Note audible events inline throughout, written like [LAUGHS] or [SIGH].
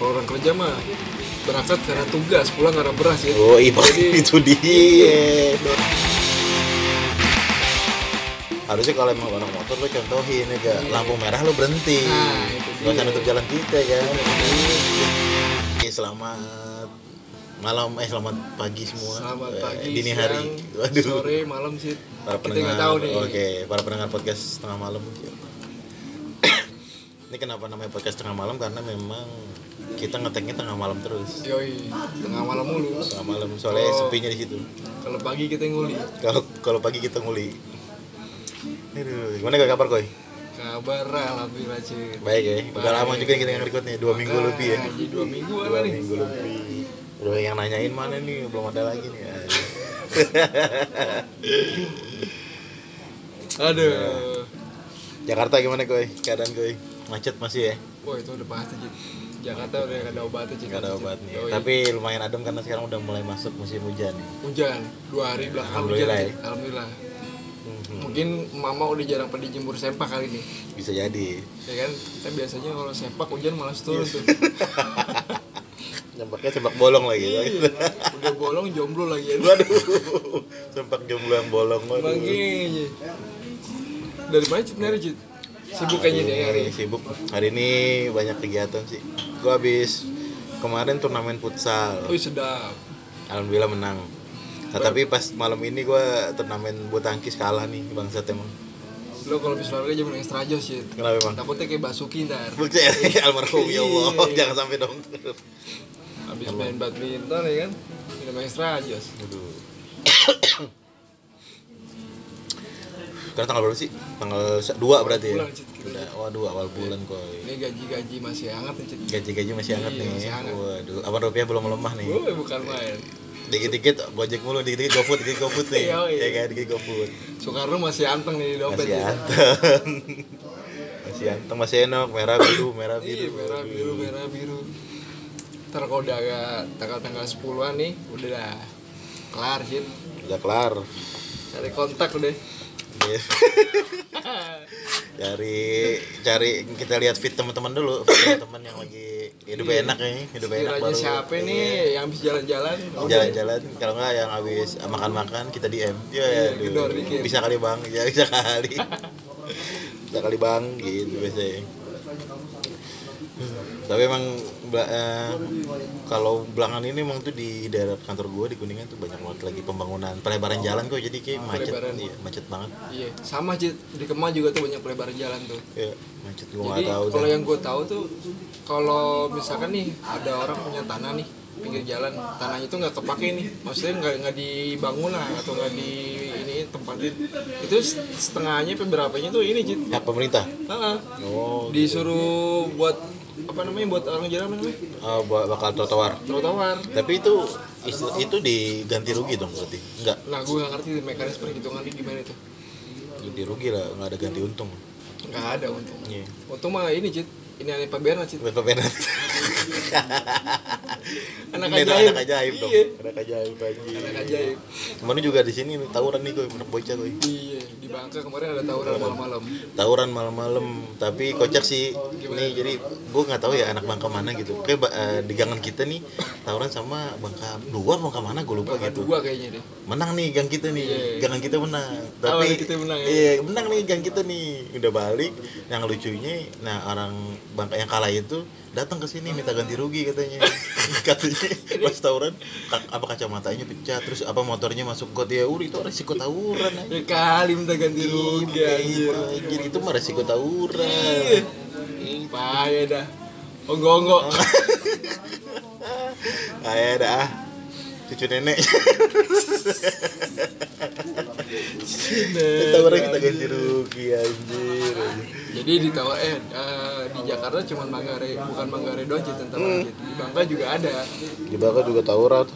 kalau orang kerja mah berangkat karena tugas pulang karena beras ya Oh iya Jadi- [LAUGHS] itu dia. Harusnya kalau emang orang motor lo contohin aja lampu merah lo berhenti. Nah, itu Gak usah nutup jalan kita kan. Oke, selamat malam eh selamat pagi semua. selamat Eh, pagi dini siang, hari. Waduh. sore malam sih Para kita pendengar. tahu nih Oke, para pendengar podcast tengah malam. [COUGHS] Ini kenapa namanya podcast tengah malam karena memang kita ngeteknya tengah malam terus. yoi tengah malam mulu Tengah malam soalnya Oh. sepinya di situ. kalau pagi kita nguli Kalau kalau pagi kita nguli. Aduh, gimana gak kabar koi? kabar alhamdulillah sih Baik ya. Udah lama juga kita nggak record nih, dua minggu lebih ya. Dua minggu Dua nih minggu lebih. Udah yang nanyain mana nih, belum ada lagi nih. [LAUGHS] aduh Jakarta gimana koi? Keadaan koi? Macet masih ya? wah itu udah pasti Cid. Jakarta udah gak ada obatnya Cid. Gak ada obat nih. Yoi. Tapi lumayan adem karena sekarang udah mulai masuk musim hujan hujan dua hari belakang Alhamdulillah hujan ya. Alhamdulillah Mhm. mungkin mama udah jarang pergi jemur sempak kali ini Bisa jadi. ya kan kita biasanya kalau sempak hujan malas turun tuh [LAUGHS] Sempaknya sempak bolong lagi. Iya. udah bolong jomblo lagi ya [LAUGHS] Waduh, sempak jomblo yang bolong. Waduh. makanya dari mana Cid sibuk kayaknya nih hari ini. sibuk. Hari ini banyak kegiatan sih. Gua habis kemarin turnamen futsal. Wih sedap. Alhamdulillah menang. Nah tapi pas malam ini gua turnamen bulu tangkis kalah nih bangsat emang. Lo kalau bisa olahraga jangan main extra jos Cid. Kenapa emang? Takutnya kayak Basuki ntar. Bukan, [LAUGHS] almarhum ya Allah. Iya. jangan sampai dong. Habis main badminton ya kan? Minum extra jos aduh sekarang tanggal berapa sih? Tanggal 2 berarti ya? Bulan, udah waduh awal bulan koi ini gaji-gaji masih hangat nih Cid gaji-gaji masih hangat Iya, nih. masih hangat. waduh apa rupiah belum melemah nih? Wih, bukan main. Dikit-dikit gojek mulu dikit-dikit gofood dikit gofood nih. Iya, iya. ya kan? Dikit gofood. Soekarno masih anteng nih di dompet masih anteng. [LAUGHS] Masih anteng masih enok merah biru merah biru. Iya, merah biru, merah biru. Ntar kalau udah agak tanggal-tanggal 10-an nih, udah dah kelar sih. udah kelar. Cari kontak udah. Iya. [LAUGHS] cari cari kita lihat fit teman-teman dulu teman-teman yang lagi hidup Iya. enak nih hidup enak Sekiranya baru siapa Iya. nih yang habis jalan-jalan? jalan-jalan kalau nggak yang habis makan-makan kita DM ya Iya, dikit. bisa kali bang ya bisa kali bisa kali bang gitu biasanya tapi emang bela- eh, kalau belakangan ini emang tuh di daerah kantor gua di kuningan tuh banyak banget lagi pembangunan pelebaran jalan kok jadi kayak macet Pelebaran. iya macet banget Iya, sama Cid. Di Kemang juga tuh banyak pelebaran jalan tuh. ya macet gua Jadi nggak tahu kalau yang gue tahu tuh kalau misalkan nih ada orang punya tanah nih pinggir jalan tanahnya tuh nggak kepake nih maksudnya nggak nggak dibangun lah atau nggak di ini tempatin itu setengahnya apa berapanya tuh ini Cid hak pemerintah Heeh. oh disuruh buat apa namanya buat orang jalan namanya? Oh, ba- bakal trotoar. Trotoar. Tapi itu itu diganti rugi dong berarti? Enggak. Nah gue nggak ngerti mekanisme perhitungannya gimana itu. Ganti rugi lah nggak ada ganti untung. Nggak ada untung. Iya. Untung mah ini Cid ini aneh Pak Bernard Cid Bapak Bernard. [LAUGHS] anak ajaib anak ajaib dong. iya Anak ajaib anjing. anak ajaib Kemarin juga di sini tawuran nih gue, anak bocah gue. iya di Bangka kemarin ada tawuran malam-malam Tawuran malam-malam, tapi kocak sih. Nih jadi gue nggak tahu ya anak Bangka mana gitu. Kayak eh, di gangan kita nih tawuran sama Bangka dua Bangka mana gue lupa Bangka gitu. dua kayaknya deh Menang nih gang kita nih, Iya. gangan kita menang. Tapi kita menang ya? Iya, menang nih gang kita nih. Udah balik. Yang lucunya, nah orang Bangka yang kalah itu datang ke sini minta ganti rugi katanya. [LAUGHS] katanya pas tawuran apa kacamatanya pecah terus apa motornya masuk got ya udah itu resiko tawuran aja. ya kali minta ganti rugi anjir Anjir itu mah resiko tawuran. Iya. payah dah onggok-onggok Kayak [LAUGHS] dah cucu nenek. Tawuran kita ganti rugi anjir. jadi di tawa eh eh, di Jakarta cuma Manggarai bukan Manggarai doang Cid, tentang Hmm. Di Bangka juga ada Di Bangka juga tawuran.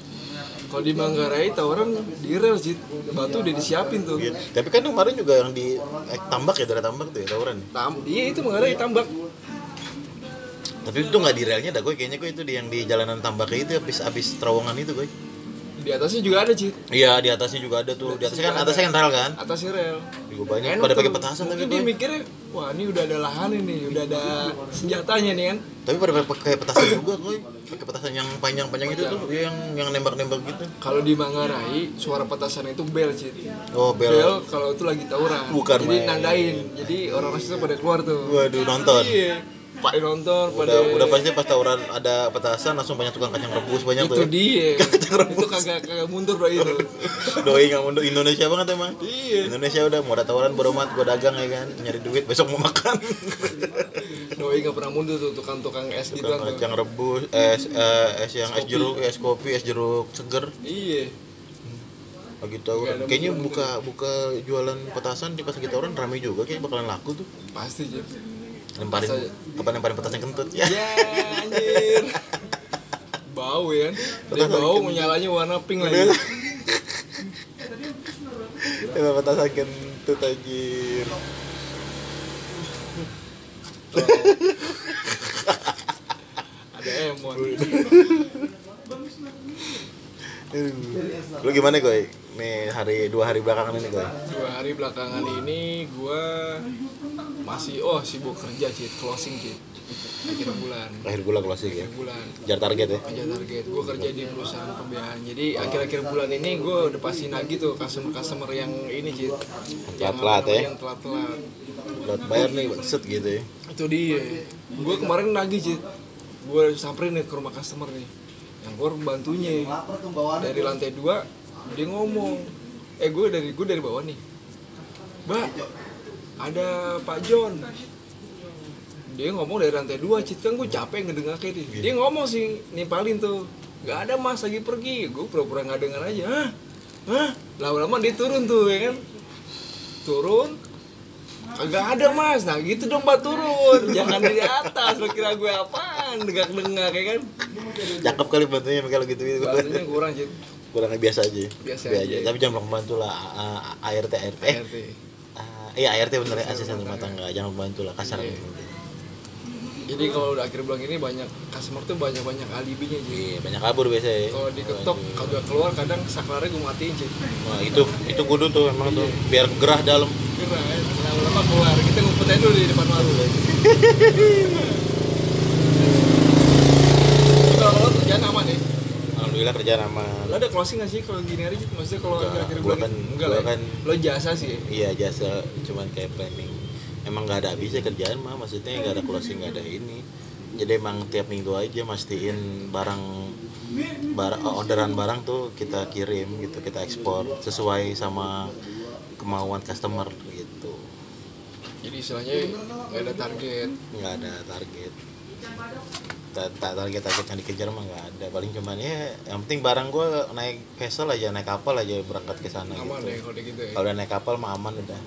kalau di Manggarai tawuran di rel Cid. batu udah disiapin tuh Iya. Tapi kan kemarin juga yang di eh, tambak ya daerah tambak tuh ya tawuran. Tam iya itu Manggarai tambak Tapi itu nggak di relnya dah gue kayaknya gue itu di yang di jalanan tambak itu habis habis terowongan itu gue. Di atasnya juga ada cit iya di atasnya juga ada tuh. Di atasnya kan atasnya kan rel kan? atasnya rel. Juga banyak. Enak pada pakai tuh. petasan tapi dia mikirnya wah ini udah ada lahan ini udah ada senjatanya nih kan? Tapi pada pakai petasan juga gue pakai petasan yang panjang-panjang itu tuh yang yang nembak-nembak gitu. Kalau di Manggarai suara petasan itu bel cit oh bel, bel kalau itu lagi tawuran. Bukan jadi main. nandain. Jadi orang situ pada keluar tuh. Waduh nonton. Iya pada nonton pada udah udah pasti pas tawuran ada petasan langsung banyak tukang kacang rebus banyak itu tuh. dia. [LAUGHS] Itu kagak kagak mundur bro itu. [LAUGHS] Doi nggak mundur. Indonesia banget emang. Iya. Indonesia udah mau ada tawaran beromat gua dagang ya kan. Nyari duit besok mau makan. [LAUGHS] Doi nggak pernah mundur tuh tukang-tukang es gitu tukang kan. tuh. kacang rebus es eh, es yang es jeruk es kopi es jeruk seger. Iya. Lagi tawuran Nggak ada kayaknya buka buka jualan petasan di pas lagi tawuran rame juga kayaknya bakalan laku tuh. Pasti cit lemparin apa lemparin petasan kentut. Ya ya anjir. Bau ya dia bau menyalanya warna pink lagi. Lempar [LAUGHS] petasan kentut anjir. Ada emon [LAUGHS] lu gimana koy nih hari dua hari belakangan ini koy dua hari belakangan ini gua masih oh sibuk kerja cit closing cit akhir bulan. Akhir bulan closing ya? Akhir bulan. Jar target ya? Aja target. Gue kerja di perusahaan pembiayaan. Jadi akhir-akhir bulan ini gue udah pasti nagih tuh customer customer yang ini cit yang Telat-telat ya? yang telat-telat. Buat bayar nih set gitu ya? Itu dia. Gue kemarin nagih cit gue samperin nih ke rumah customer nih yang gue bantunya dari lantai dua dia ngomong eh gue dari gue dari bawah nih. Mbak ada Pak John. Dia ngomong dari lantai dua cit kan gue capek ngedengar kayak dia dia ngomong sih nimpalin tuh. Nggak ada mas lagi pergi. Gue pura-pura nggak dengar aja. Hah? Hah? Lama-lama dia turun tuh ya kan? Turun Kagak ada mas, nah gitu dong mbak turun. Jangan dari atas, lo kira gue apaan? Degak-dengak ya kan? Cakep kali bantunya kalau gitu gitu Bantunya kurang Cit kurang biasa aja. Biasa Be aja. tapi jangan membantu lah ART ART eh RT ah, iya ART bener ya asisten rumah tangga. jangan membantu lah kasar Iya. Jadi kalau udah akhir bulan ini banyak customer tuh banyak-banyak alibinya Cit iya banyak kabur biasanya Kalau diketok kagak keluar kadang saklarnya gue matiin Cit Wah, itu itu kudu tuh emang tuh. Biar gerah dalam. Kira ya, lama-lama keluar. Kita ngumpet aja dulu di depan warung. [LAUGHS] Kalau lo kerjaan aman ya? alhamdulillah kerjaan aman. Lo ada closing gak sih kalau gini hari? Maksudnya kalau akhir-akhir bulan kan-? Enggak lah ya? kan- Lo jasa sih. Ya? iya jasa. Cuman kayak planning emang nggak ada habisnya kerjaan mah maksudnya nggak ada closing nggak ada ini. Jadi emang tiap minggu aja mastiin barang barang orderan barang tuh kita kirim gitu kita ekspor sesuai sama kemauan customer gitu. Jadi istilahnya nggak ada target. Nggak ada target. Ta- ta- target target yang dikejar mah nggak ada. Paling cuman ya yang penting barang gue naik vessel aja naik kapal aja berangkat ke sana aman gitu. ya kalau gitu ya. Kalau naik kapal mah aman udah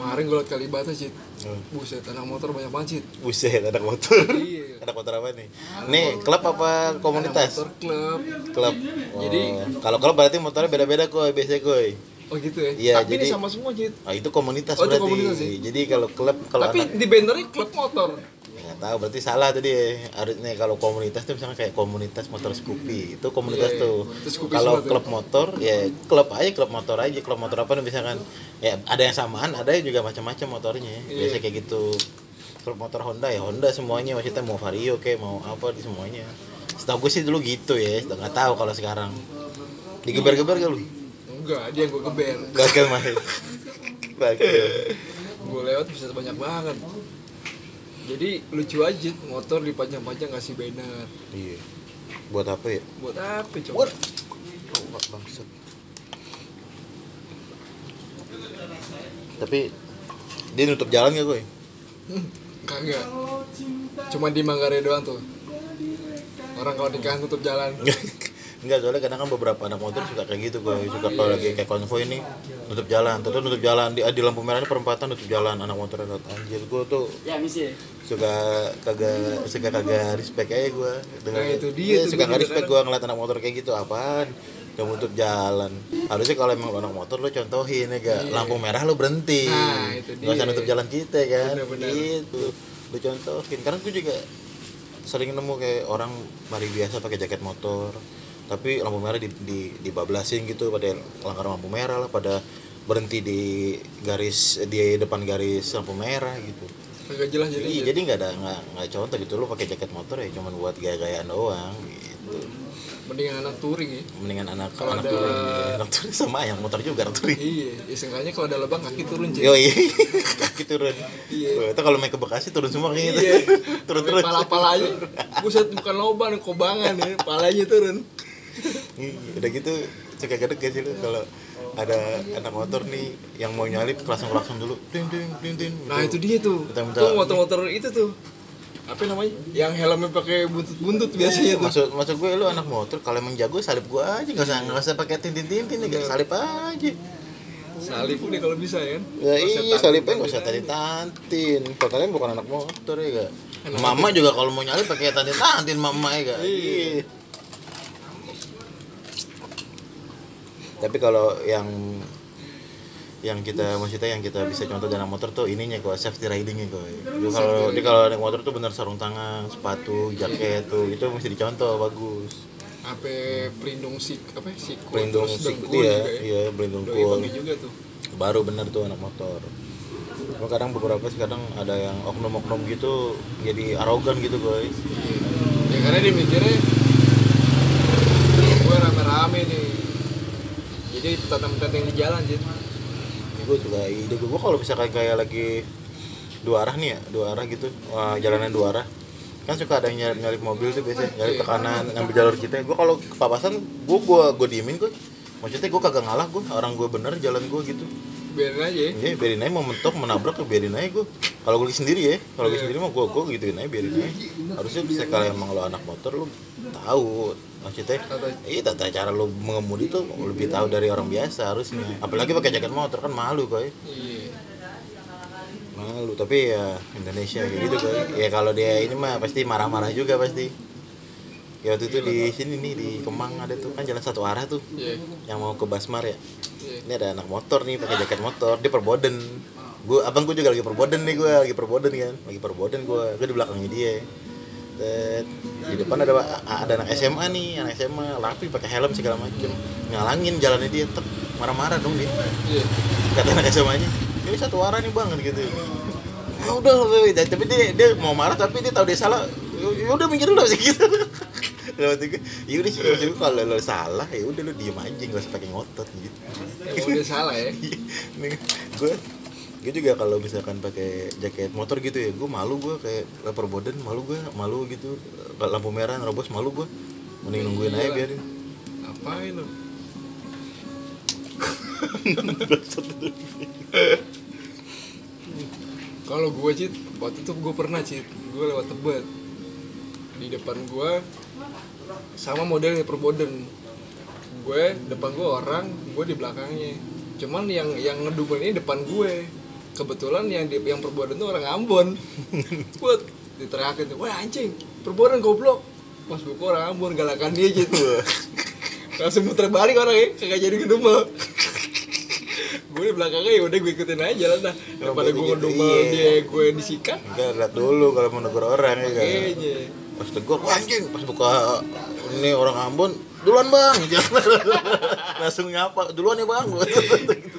kemarin gue liat Kalibata Cit Oh. buset anak motor banyak banget Cit Buset, anak motor. Iya. anak motor apa nih? Nih, klub apa komunitas? motor klub Klub. Oh. Jadi- kalau klub berarti motornya beda-beda koi, biasanya koi. oh gitu ya Iya, tapi ini jadi- sama semua Cit Oh, itu komunitas Oh, itu berarti. komunitas ya? Jadi kalau klub kalau tapi anak di bannernya klub motor tahu berarti salah tadi. Harusnya kalau komunitas tuh misalnya kayak komunitas motor Scoopy itu komunitas Iya, iya. tuh. Scoopy kalau tuh. klub motor ya klub aja klub motor aja klub motor apa nih misalkan. Ya ada yang samaan ada yang juga macam-macam motornya. Iya. biasa kayak gitu. Klub motor Honda ya Honda semuanya. Maksudnya mau Vario kayak mau apa di semuanya. Setahu gue sih dulu gitu ya nggak tahu kalau sekarang. Digeber-geber gak lu? Enggak dia yang gue geber. Gagal main [LAUGHS] gagal. Gue lewat bisa banyak banget jadi lucu aja motor dipanjang-panjang kasih banner. Iya. Buat apa ya? Buat apa coba Buat Oh, bangsat. Tapi dia nutup jalan gak gue? [LAUGHS] kagak. Cuma di Manggarai doang tuh. Orang kalau nikahan tutup jalan [LAUGHS] Enggak, soalnya kadang kan beberapa anak motor suka kayak gitu gue Suka kalau lagi kayak konvoy nih Nutup jalan, tentu nutup jalan. Di, di lampu merah ini perempatan nutup jalan Anak motor lewat anjir Gue tuh ya misi suka kagak suka kagak respect aja gue Nah, itu dia tuh, suka nggak respect gue ngeliat anak motor kayak gitu. Apaan? Udah nutup jalan. Harusnya kalau emang anak motor lo contohin ya gak Iya. lampu merah lo berhenti. Nah, itu nggak usah nutup jalan kita kan? Bener-bener. gitu. Lu contohin. Karena gue juga sering nemu kayak orang mari biasa pakai jaket motor tapi lampu merah di, di dibablasin gitu pada langgar lampu merah lah pada berhenti di garis di depan garis lampu merah gitu Agak jelas jadi. Iya, jadi nggak ada nggak nggak contoh gitu lo pakai jaket motor ya cuman buat gaya-gayaan doang gitu. Mendingan anak touring ya. Mendingan anak Kalau anak ada- touring, iya. anak touring sama yang motor juga anak touring. Iya, ya seenggaknya kalau ada lebang kaki turun cuy. Yo iya, kaki turun. Iya. Itu kalau main ke Bekasi turun semua kayaknya itu. Iya. [LAUGHS] turun terus. Pala-palanya. Buset bukan lobang, kobangan ya. Palanya turun. Iya, Udah gitu suka gede gak sih lu kalau ada anak motor nih yang mau nyalip langsung langsung dulu tin tin tin tin Nah, itu dia tuh. Tuh motor-motor itu tuh. Apa namanya? Yang helmnya pakai buntut-buntut biasanya tuh. maksud maksud gue lu anak motor kalau emang jago salip gue aja nggak usah nggak usah pakai tin tin tin tin nggak salip aja Salib udah kalau bisa ya. ya Nggak usah iya salipnya nggak usah tadi tantin kalau kalian bukan anak motor ya gak mama juga kalau mau nyalip pakai tantin tantin mama ya gak Iya. Tapi kalau yang yang kita maksudnya yang kita bisa contoh anak motor tuh ininya kok safety ridingnya kok. Jadi kalau di kalau naik motor tuh bener sarung tangan sepatu jaket tuh itu mesti dicontoh bagus. Apa pelindung sik apa siku pelindung sik iya ya. iya pelindung kul baru bener tuh anak motor. Cuma kadang beberapa sih kadang ada yang oknum-oknum gitu jadi arogan gitu guys Ya karena dia mikirnya gue rame-rame nih. Jadi tetang-tetang di jalan sih. gue juga ide gue kalau misalkan kayak lagi dua arah nih ya dua arah gitu wah, jalanan dua arah. Kan suka ada yang nyalip, nyalip mobil tuh biasanya nyalip ke kanan ngambil jalur kita. Gue kalau kepapasan gue gue gue diemin gue maksudnya gue kagak ngalah gue orang gue bener jalan gue gitu. Biarin aja. Ya. ya biarin aja. Mau mentok menabrak ya biarin aja gue kalau gue sendiri ya kalau gue Iya. sendiri mah gue gue gituin aja biarin aja. Harusnya bisa kalau emang lo anak motor lo tahu maksudnya iya tata cara lo mengemudi tuh lebih tahu dari orang biasa harusnya. Apalagi pakai jaket motor kan malu kok Iya. malu tapi ya Indonesia kayak gitu kok ya kalau dia ini mah pasti marah-marah juga pasti. Ya waktu itu di sini nih di Kemang ada tuh kan jalan satu arah tuh. Iya. yang mau ke Basmar ya. Iya. ini ada anak motor nih pakai jaket motor. Dia perboden. Gue abang gue juga lagi perboden nih gue lagi perboden kan. Lagi perboden gue gue di belakangnya dia Set. di depan ada ada anak SMA nih anak SMA rapi pakai helm segala macem. Ngalangin jalannya dia tetep marah-marah dong dia. Iya. kata anak SMA nya ini satu arah nih bang gitu. Ah udah tapi dia dia mau marah tapi dia tahu dia salah. Ya udah mikir dulu [LAUGHS] gitu. Lewat itu, ya udah sih maksud kalau lo salah ya udah lo diem aja nggak usah pakai ngotot gitu. Ya udah salah ya. [LAUGHS] nih gue gue juga kalau misalkan pakai jaket motor gitu ya gue malu gue kayak lapar boden malu gue malu gitu lampu merah nerobos malu gue mending nungguin aja Iyalah. biarin Apain lo? [LAUGHS] Kalau gue cit, waktu itu gue pernah cit, gue lewat tebet di depan gue sama modelnya perboden. Gue depan gue orang, gue di belakangnya. Cuman yang yang ngedumel ini depan gue. Kebetulan yang di, yang perboden tuh orang Ambon. Buat diteriakin tuh, wah anjing, perboden goblok. Pas gue orang Ambon galakan dia gitu. Langsung muter balik orangnya, kagak jadi ngedumel. Gue di belakangnya ya udah gue ikutin aja lah dah. Daripada gue ngedumel iya. dia gue disikat enggak lihat dulu kalau mau negur orang ya kan. Pas tegur wah anjing. Pas buka ini orang Ambon duluan bang. [LAUGHS] Langsung nyapa duluan ya bang.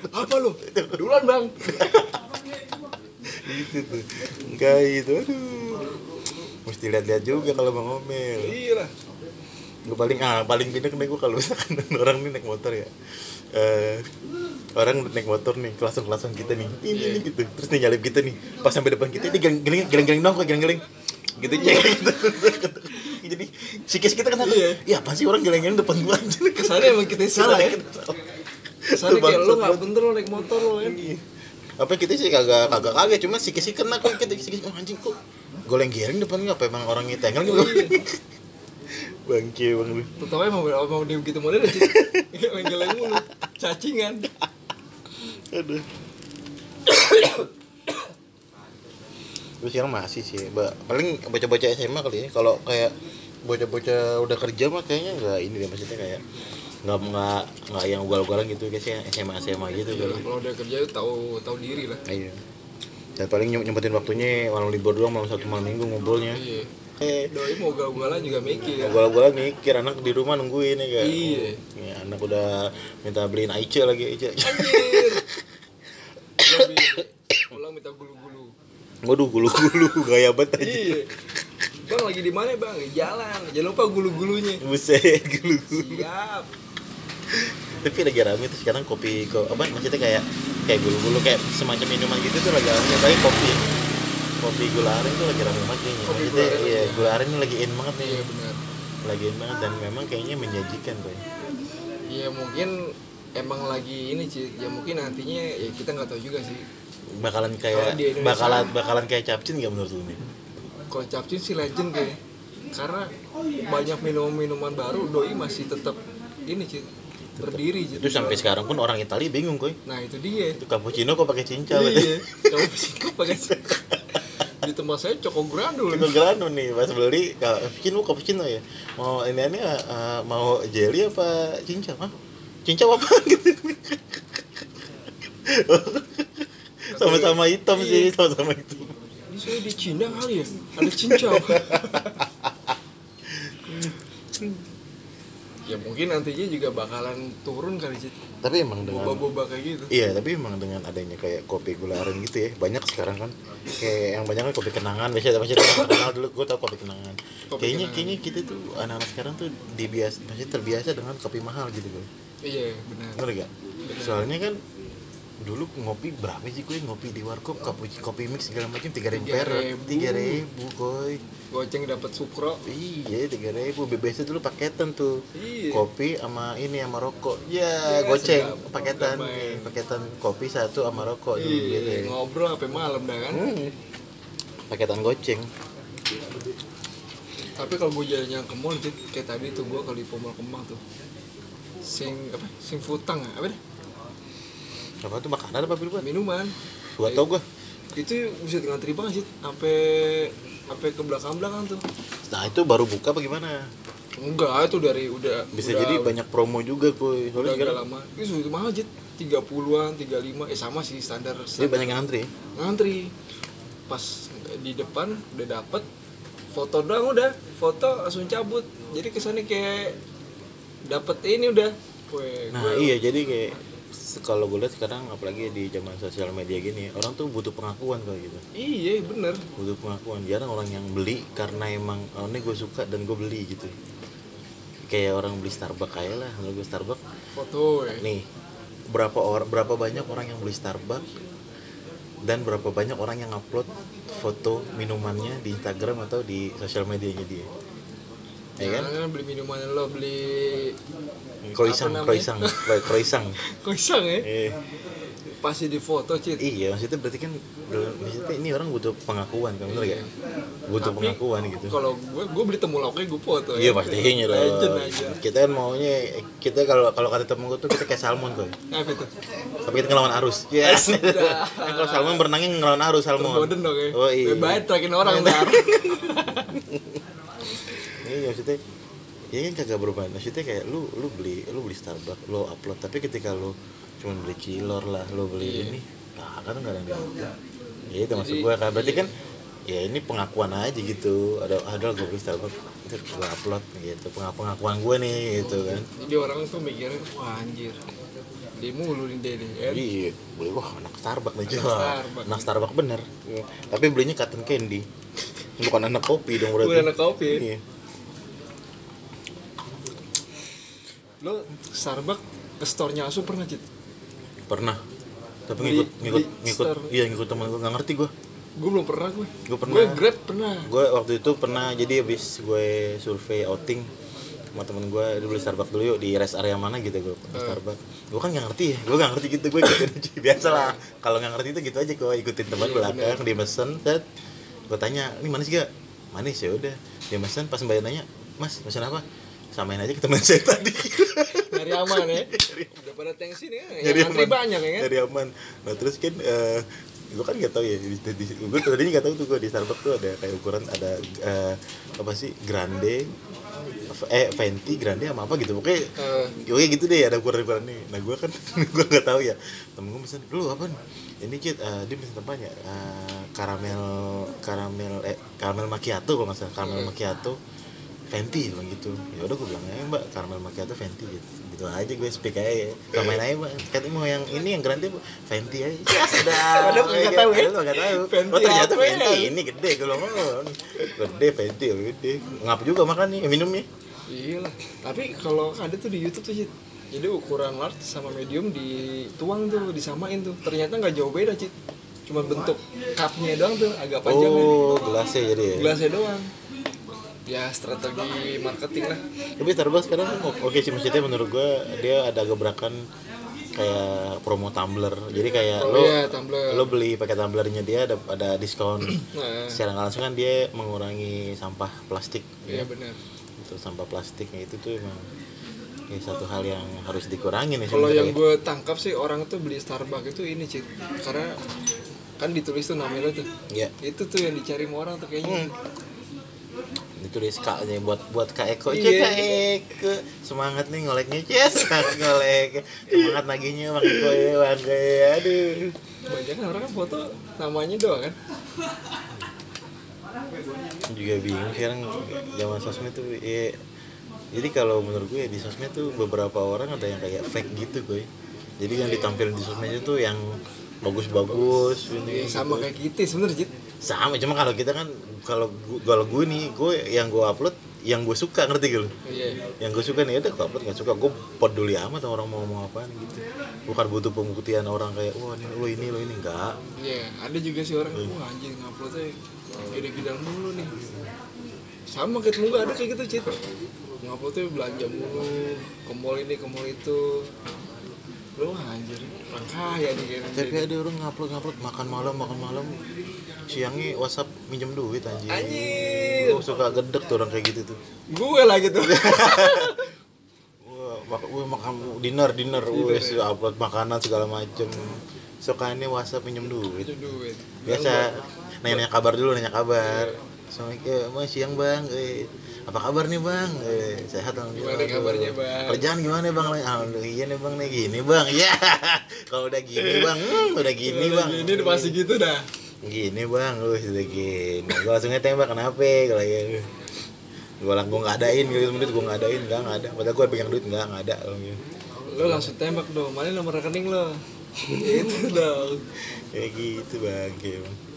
Apa lu? [LAUGHS] Duluan bang gitu tuh. Enggak itu aduh. Mesti lihat-lihat juga kalau mau ngomel iya lah gue paling ah paling pindah nih gue kalau misalkan [LAUGHS] orang nih naik motor ya. Eh orang naik motor nih langsung langsung kita nih. Ini, ini gitu terus nih nyalip kita nih. Pas sampai depan kita dia geleng geleng geleng dong kok geleng geleng gitu aja gitu. [LAUGHS] Jadi sikis kita kan Iya. iya apa sih orang geleng geleng depan gua? Aja kesannya emang kita salah ya. Kesannya Itu kayak bangsat nggak bener lo naik motor lo kan Iya. apa kita sih kagak kagak kaget cuma sikis sih kena kok kita sikis oh anjing kok goleng geleng depan apa emang orangnya tengel gitu [LAUGHS] bangke bang lu terutama emang mau dia begitu model sih [LAUGHS] main geleng mulu cacingan Aduh. Gue sekarang masih sih, ba- paling bocah-bocah SMA kali ya. Kalau kayak bocah-bocah udah kerja mah kayaknya nggak ini deh maksudnya kayak nggak nggak nggak yang ugal-ugalan gitu guys ya SMA SMA gitu Iya, kalau udah kerja tahu tahu diri lah. Iya. dan paling nyem- nyempetin waktunya malam libur doang malam satu malam minggu ngumpulnya. Iya. Eh. Doi mau gaul-gaulan juga mikir. Gue mikir anak di rumah nungguin ya kan? Iya. Ya, anak udah minta beliin Aice lagi Aice pulang [LAUGHS] minta gulu-gulu. Waduh gulu-gulu [LAUGHS] gaya banget aja iya. Bang lagi di mana bang? Jalan. Jangan lupa gulu-gulunya. Buset [LAUGHS] gulu-gulu. Siap tapi lagi rame tuh sekarang kopi kok apa maksudnya kayak kayak gulu-gulu kayak semacam minuman gitu tuh lagi rame. Tapi kopi kopi gula aren tuh lagi rame banget kayaknya Kopi maksudnya gula iya ya. gula aren ini lagi in banget nih. Iya benar lagi in banget dan memang kayaknya menjanjikan tuh ya mungkin emang lagi ini sih ya mungkin nantinya ya kita nggak tahu juga sih. Bakalan kayak bakalan bakalan kayak capcin nggak menurut lu nih kalau capcin sih legend kayak karena banyak minuman-minuman baru doi masih tetap ini sih berdiri sih itu sampai sekarang pun orang Italia bingung koy. Nah itu dia. Itu cappuccino kok pakai cincau? Iya [LAUGHS] kok pakai di tempat saya coko grandul. Kita grano nih pas beli cappuccino cappuccino ya. Mau ini ini eh, mau jelly apa cincau? Hah? cincau apa? [LAUGHS] Gitu. Sama-sama hitam sih sama-sama hitam. Ini saya di Cina kali ya? Ada cincau [LAUGHS] ya mungkin nantinya juga bakalan turun kali sih tapi emang dengan boba-boba kayak gitu Iya, tapi emang dengan adanya kayak kopi gula aren gitu ya, banyak sekarang kan kayak yang banyak kan kopi kenangan. Biasanya masih kenal dulu, gue tau kopi kenangan. Kopi kayaknya kenangan. kayaknya kita tuh anak-anak sekarang tuh dibias, masih terbiasa dengan kopi mahal gitu gue. iya benar Bener gak? Soalnya kan dulu ngopi berapa sih gue ngopi di warkop kopi kopi mix segala macam tiga ribu Tiga ribu. tiga ribu koy goceng dapat sukro iya tiga ribu. Biasanya dulu paketan tuh. Iya. kopi sama ini sama rokok. Ya Iya, goceng. sedap. paketan. paketan kopi satu sama rokok dulu gitu iya ya. ngobrol sampai malam dah kan. Hmm. paketan goceng. Tapi kalau gue jalannya ke mall kayak tadi tuh gue kalau di Pomol Kemang tuh. Sing apa? Sing futang apa? deh apa tuh makanan apa apa minuman. Gua tau gua. Itu bisa ngantri banget sih sampai sampai ke belakang belakang tuh. Nah itu baru buka apa gimana? Enggak itu dari udah bisa udah- jadi banyak promo juga kuy udah soalnya sekarang lama. Itu sudah mahal Jit. 30-an 35 eh sama sih standar, jadi standar. banyak yang ngantri ngantri. Pas di depan udah dapet. Foto doang udah foto langsung cabut. Jadi kesannya kayak dapet ini udah. Weh, nah gue- iya jadi kayak kalau gue lihat sekarang apalagi di zaman sosial media gini orang tuh butuh pengakuan kayak gitu. Iya bener. butuh pengakuan. Jarang orang yang beli karena emang oh, ini gue suka dan gue beli gitu. Kayak orang beli Starbucks kayak lah kalau gue Starbucks. Foto ya. nih berapa orang berapa banyak orang yang beli Starbucks dan berapa banyak orang yang upload foto minumannya di Instagram atau di sosial medianya dia ya kan beli minuman lo beli croissant namanya? croissant croissant koisang ya eh, pasti di foto cit iya maksudnya berarti kan maksudnya ini orang butuh pengakuan kan bener gak butuh Tapi, pengakuan gitu kalau gue gue beli temulawaknya gue foto Iya ya. pastinya aja Kita kan maunya kita kalau kalau kata temen gue tuh kita kayak salmon tuh. apa itu Tapi kita ngelawan arus. Iya. [LAUGHS] Sudah. Kan kalau salmon berenangnya ngelawan arus salmon. terboden dong ya Oh iya. baik terakin orang ntar [LAUGHS] Iya maksudnya ya kan kagak berubah. Maksudnya kayak lu lu beli lu beli Starbucks, lu upload tapi ketika lu cuma beli cilor lah, lu beli ini, kagak tuh nggak ada yang. Ya itu maksud gue kan berarti kan ya ini pengakuan aja gitu ada ada gue beli Starbucks itu gue upload gitu pengakuan pengakuan gue nih gitu kan jadi orang tuh mikirnya wah anjir dia mulu nih dia nih kan Iya, beli wah anak Starbucks nih Anak. Starbucks. Anak Starbucks bener. Iya. Tapi belinya cotton candy. Bukan anak kopi dong berarti. Bukan anak kopi. Iya. Lo Starbucks ke store-nya langsung pernah cit? Pernah. Tapi Beli- ngikut ngikut beli ngikut store. iya ngikut teman gue nggak ngerti gue. gue belum pernah gue Gue pernah. gue grab pernah. Gue waktu itu pernah jadi habis gue survei outing sama temen gue dia beli Starbucks dulu yuk di rest area mana? Gitu gue Eh. Starbucks. Gue kan nggak ngerti ya. Gue nggak ngerti gitu gue ikutin aja. [LAUGHS] Biasa lah kalau nggak ngerti itu gitu aja gue ikutin teman Iya, belakang dia mesen set. Gue tanya ini manis gak manis ya udah. Dia mesen pas mbak nanya mas mesen apa samain aja ke teman [LAUGHS] saya tadi nyari aman ya daripada tensi nih Nyari antri aman. banyak ya kan Nyari aman nah terus kan eh, gue kan gak tau ya di, di, gue tadinya gak tau tuh gue di Starbucks tuh ada kayak ukuran ada eh, apa sih grande eh venti grande sama apa gitu pokoknya Eh, Oke gitu deh ada ukuran ukurannya. Nah gue kan [LAUGHS] gue nggak tahu ya. Temen gue pesan, lu apa? Ini cit, eh, dia pesan apanya? Eh, karamel karamel eh karamel macchiato kalau nggak salah karamel macchiato Venti bilang gitu. Ya udah gue bilang aja mbak karamel macchiato Venti gitu. Gitu aja gue speak aja. Samain aja mbak. Katanya mau yang ini yang grande Bu. Venti aja. [LAUGHS] Ya sudah. Padahal nggak tahu ya? Nggak tahu. Venti Oh ternyata apa ya? Venti ini gede gue bilang oh gede Venti oh, gede. Ngap juga makan nih minumnya. iya lah tapi kalau ada tuh di YouTube tuh Cit jadi ukuran large sama medium dituang tuh disamain tuh ternyata nggak jauh beda Cit cuma bentuk cupnya doang tuh agak panjang kan Oh gelasnya jadi ya. gelasnya doang ya strategi marketing lah. Tapi Starbucks sekarang oke sih maksudnya menurut gua dia ada gebrakan kayak promo tumbler. Jadi kayak oh lo iya tumbler lo beli pakai tumblernya dia ada ada diskon. [CLEARS THROAT] nah. Secara langsung kan dia mengurangi sampah plastik. iya benar. Itu sampah plastiknya itu tuh emang ya satu hal yang harus dikurangin ya kalau yang gue tangkap sih orang tuh beli Starbucks itu ini Cit karena kan ditulis tuh namanya tuh. Ya itu tuh yang dicari orang tuh kayaknya ditulis kak nya buat buat kak Eko. Iya. Cek, kak Eko. Semangat nih ngoleknya Ces ngolek semangat naginya bang Eko ya bang Eko ya. Aduh. Banyak kan orang kan foto namanya doang kan? Juga bingung sekarang zaman sosmed tuh ya. Jadi kalau menurut gue di sosmed tuh beberapa orang ada yang kayak fake gitu gue jadi yang ditampilin di sosmed itu yang bagus-bagus Ya, ini sama kayak kita sebenernya sama cuma kalau kita kan kalau kalau gue nih gue yang gue upload yang gue suka ngerti lu? Iya. Yang gue suka nih udah gue upload nggak suka gue peduli amat sama orang mau ngomong apaan gitu. Bukan butuh pembuktian orang kayak wah ini lo ini lo ini enggak Iya, ada juga sih orang, wah anjing nguploadnya gede-gede mulu nih. Sama kayak temen gue ada kayak gitu, Cit. Nguploadnya belanja mulu, ke mall ini, ke mall itu Lu anjir, kaya nih kayaknya tapi ada orang ngupload ngupload. Makan malam makan malam. Siangnya WhatsApp minjem duit anjir. Anjir, Gue suka gedek tuh orang kayak gitu tuh. Gue lah gitu wah, makan dinner dinner, wes upload makanan segala macem. Sukaannya WhatsApp pinjem duit. Itu duit. Biasa nanya, nanya kabar dulu, nanya kabar. Assalamualaikum, mas siang bang. Eh, apa kabar nih bang? Eh, sehat alhamdulillah. Gimana kabarnya, Bang? Kerjaan gimana bang? Alhamdulillah iya nih bang nih gini bang. Ya, [LAUGHS] kalau udah gini bang, hmm, udah gini bang. Ini udah pasti gitu dah Gini bang, lu sudah gini. Gue langsung tembak kenapa? Kalau ya gue lang gue nggak adain gitu menit gue nggak adain nggak ada padahal gue pegang duit nggak nggak ada gitu Lo langsung tembak dong, mana nomor rekening lo [LAUGHS] Itu dong kayak gitu bang kayak bang.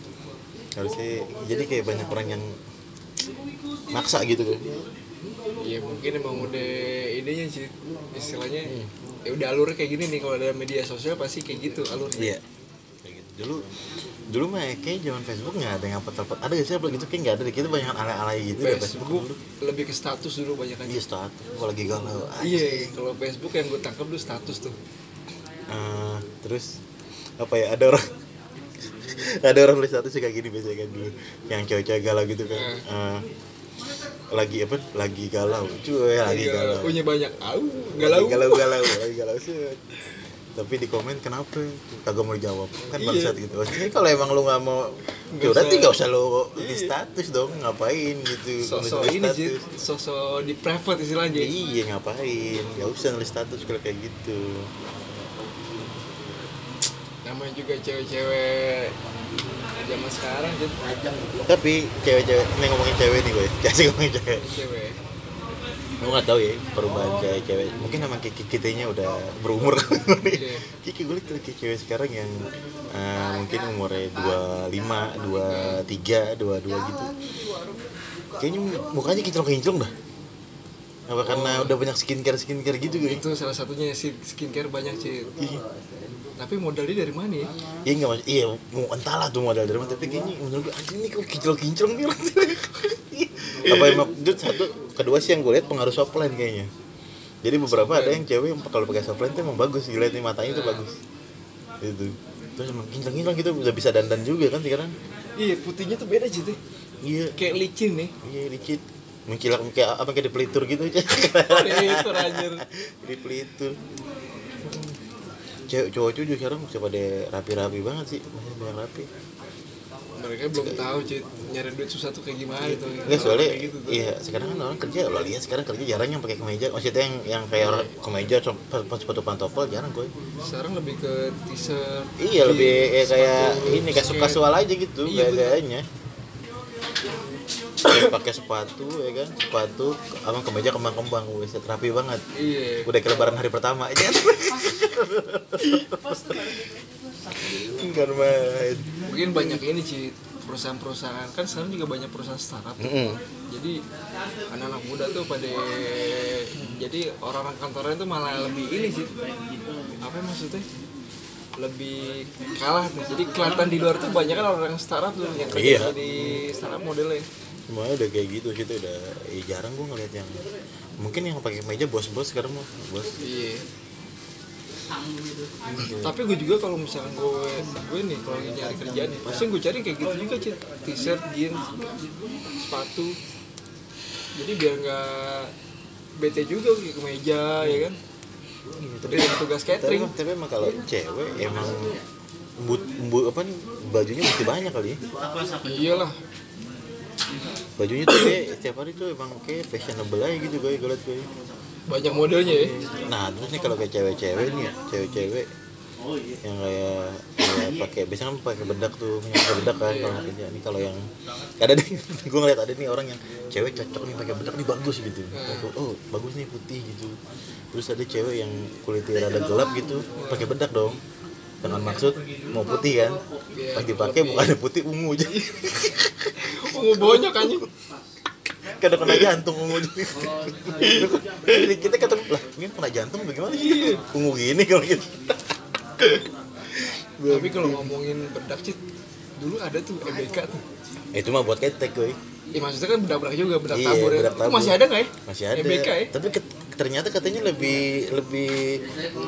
Harusnya jadi kayak banyak orang yang maksa gitu kan. Iya mungkin emang udah ininya sih istilahnya ya udah alurnya kayak gini nih kalau ada media sosial pasti kayak gitu alurnya. iya. Kayak gitu. Dulu dulu mah kayak zaman Facebook nggak ada yang upload upload. Ada gak sih upload gitu? Kayak nggak ada deh. Kita banyak alay alay gitu Facebook Facebook dulu. lebih ke status dulu banyak kan. iya status. Kalau lagi galau. Iya, kalau Facebook yang gue tangkap dulu status tuh. Eh, terus apa ya? Ada orang ada orang nulis status kayak gini biasanya kan dulu. Yang cewek-cewek galau gitu kan. Eh, lagi apa? Lagi galau. Cuy lagi galau. Punya banyak, au, galau. galau [LAUGHS] galau lagi galau set. tapi di komen kenapa? Kagak mau dijawab. Kan Iya. bangsat gitu. Maksudnya kalau emang lu nggak mau Nggak ya usah. nggak usah lu di status dong. Ngapain gitu? Sosok ini sih, sosok di private istilahnya. iya ngapain? Nggak usah nulis status kalau kayak gitu. Namanya juga cewek-cewek zaman sekarang jadi tapi cewek-cewek ini ngomongin cewek nih gue. [LAUGHS] Kasih ngomongin cewek. Cewek. gue nggak tahu ya perubahan cewek-cewek. Mungkin sama kiki kitanya udah berumur. Iya. kiki gue liat kiki cewek sekarang yang eh, mungkin umurnya dua lima dua tiga dua dua gitu. Kayaknya mukanya kinclong kinclong dah. Apa karena udah banyak skincare skincare gitu gue Itu salah satunya sih skincare banyak sih. Tapi modalnya dari mana ya? iya nggak maksud iya mau entahlah tuh modal dari mana. Tapi kayaknya menurut gue anjing ini kok kinclong kinclong nih [LAUGHS] apa emang itu satu kedua sih yang gue lihat pengaruh softline kayaknya. Jadi beberapa ada yang cewek yang kalau pakai softline tuh emang bagus dilihat nih matanya tuh bagus. Itu. Terus emang kinclong kinclong gitu udah bisa dandan juga kan sekarang. Iya, putihnya tuh beda sih. iya. Kayak licin nih. iya dikit mengkilat kayak apa kayak di pelitur gitu. [LAUGHS] Aja Itu anjir. di pelitur cewek cowok cowok juga sekarang masih pada rapi-rapi banget sih masih banyak rapi. Mereka belum tahu cuy nyari duit susah tuh kayak gimana itu Enggak soalnya kayak gitu tuh. iya sekarang kan orang kerja lo lihat sekarang kerja jarang yang pakai kemeja maksudnya yang yang kayak orang kemeja cuma sepatu pantopel jarang gue sekarang lebih ke t-shirt iya lebih eh, kayak ini kayak kasual aja gitu Iya, gaya gayanya Pakai sepatu ya kan? Sepatu abang kemeja kembang kembang gue rapi banget. Iya. Udah ke lebaran hari pertama aja Enggak main. Mungkin banyak ini sih perusahaan-perusahaan. Kan sekarang juga banyak perusahaan startup. Tuh. Mm-mm. jadi anak-anak muda tuh pada jadi orang-orang kantoran itu malah lebih ini sih apa maksudnya? Lebih kalah tuh. Jadi kelihatan di luar tuh banyak kan orang startup tuh yang kerja Iya. di startup modelnya Semuanya udah kayak gitu gitu udah eh, jarang gue ngeliat yang mungkin yang pakai meja bos-bos sekarang mah bos. Iya. Tapi gue juga kalau misalkan gue gue nih kalau lagi nyari kerjaan nih pasti gue cari kayak gitu juga Cit. t-shirt jeans sepatu. Jadi biar nggak bete juga ke kemeja ya kan? Tapi dengan tugas tapi, catering. tapi emang kalau cewek emang but, bu- apa nih bajunya mesti banyak kali ya. Iyalah bajunya tuh kayak setiap hari tuh emang kayak fashionable aja gitu gue gue liat gue banyak modelnya ya? Nah terus nih kalau kayak cewek-cewek nih ya cewek-cewek yang kayak kayak pakai biasanya kan pakai bedak tuh yang pakai bedak kan kalau kerja nih kalau yang ada nih [LAUGHS] gue ngeliat ada nih orang yang cewek cocok nih pakai bedak nih bagus gitu. Oh bagus nih putih gitu. Terus ada cewek yang kulitnya rada gelap gitu pakai bedak dong. Dengan maksud mau putih kan Iya, pas dipakai bukan putih ungu aja. Ungu banyak anjing. Kadang kena jantung ungu Jadi kita kata lah ini kena jantung bagaimana? Sih ungu gini kalau gitu. Tapi kalau ngomongin bedak Cit dulu ada tuh EBK tuh. Eh, itu mah buat ketek gue ya maksudnya kan bedak-bedak juga bedak Iya, tabur ya. bedak Itu tabur. masih ada nggak ya? Masih ada. EBK ya? Tapi ternyata katanya lebih lebih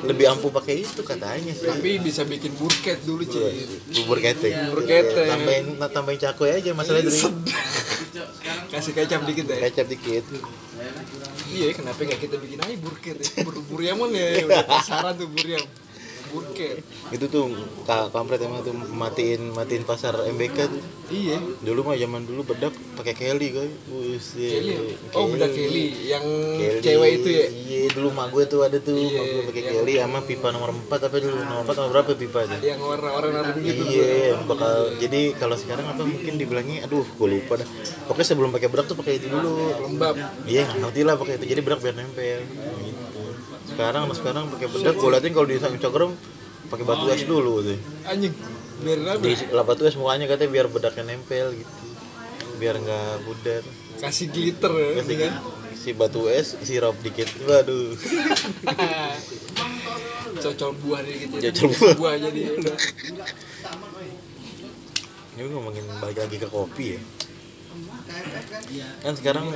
lebih ampuh pakai itu katanya sih. Tapi bisa bikin burket dulu Cit bubur ketek Bubur ketek. tambahin nah, tambahin cakoy aja masalahnya dari [LAUGHS] kasih kecap dikit ya. Kecap dikit. Iya kenapa nggak kita bikin aja burket ya? Bur buriaman ya udah pasaran tuh buriam burket itu tuh ka- kampret emang tuh matiin matiin pasar MBK tuh iya dulu mah zaman dulu bedak pakai Kelly Buset. Kelly ya? oh bedak Kelly yang Kelly. cewek itu ya iya dulu mak gue tuh ada tuh Iya, mak gue pakai Kelly sama pipa nomor 4 apa dulu nomor 4 nomor berapa pipa tuh yang warna-warna gitu Iya, bakal jadi kalau sekarang apa mungkin dibilangnya aduh gue lupa dah. Pokoknya sebelum pakai bedak tuh pakai itu dulu. lembab Iya, ngerti lah pakai itu. Jadi bedak biar nempel gitu. Sekarang mas sekarang pakai bedak gue liatin kalau di Instagram pakai batu es dulu tuh. anjing biar Di lah batu es mukanya katanya biar bedaknya nempel gitu. Biar nggak pudar. kasih glitter ya Kasih kan si batu es sirup dikit. Waduh. [LAUGHS] cocol buah dikit ya Cocol buah. buah jadi Ini ngomongin balik lagi ke kopi ya. Kan sekarang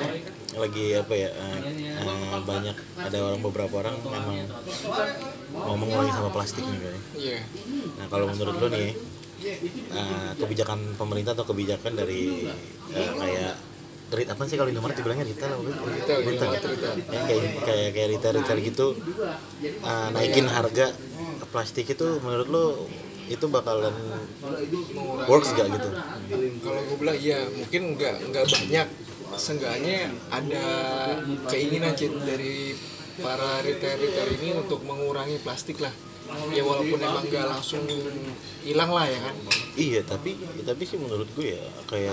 lagi apa ya eh, eh, banyak ada orang beberapa orang memang mau mengurangi sampah plastik nih iya Nah kalau menurut lo nih eh, kebijakan pemerintah atau kebijakan dari eh, kayak Rit apa sih kalau Indomaret dibilangnya retail apa? Retail, retail. Ya, kayak kayak kayak retail retail gitu naikin harga plastik itu menurut lo itu bakalan works gak gitu? kalau gue bilang iya mungkin nggak nggak banyak. Seenggaknya ada keinginan Cit, dari para retail-retail ini untuk mengurangi plastik lah. Ya walaupun emang nggak langsung hilang lah ya kan? Iya tapi tapi sih menurut gue ya kayak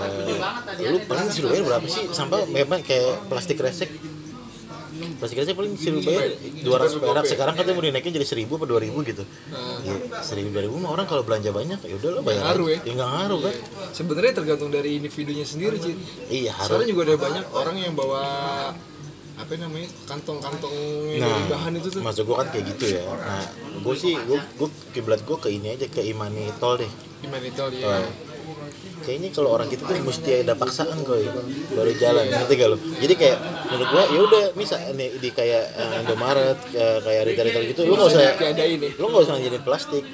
lu paling bayar berapa sih? Sampah memang kayak plastik resek plastik resek paling disuruh bayar dua ratus perak. Sekarang katanya mau dinaikin jadi seribu apa dua ribu gitu. Nah, ya seribu dua ribu mah orang kalau belanja banyak ya udah lo bayar Ngaruh aja. ya. ya nggak ngaruh kan sebenarnya tergantung dari individunya sendiri Cit. iya harus. Sekarang juga ada banyak orang yang bawa apa namanya kantong-kantong nah bahan itu tuh. maksud gue kan kayak gitu ya. Nah gue sih gue gue kiblat gue ke ini aja ke imani tol deh. Gimana itu ya. Kayaknya kalau orang kita tuh mesti ada paksaan koi baru jalan ngerti gak lo jadi kayak menurut gua ya udah misal nih di kayak eh, Indomaret kayak kayak retail retail gitu lu nggak usah nih lu nggak usah ngajarin plastik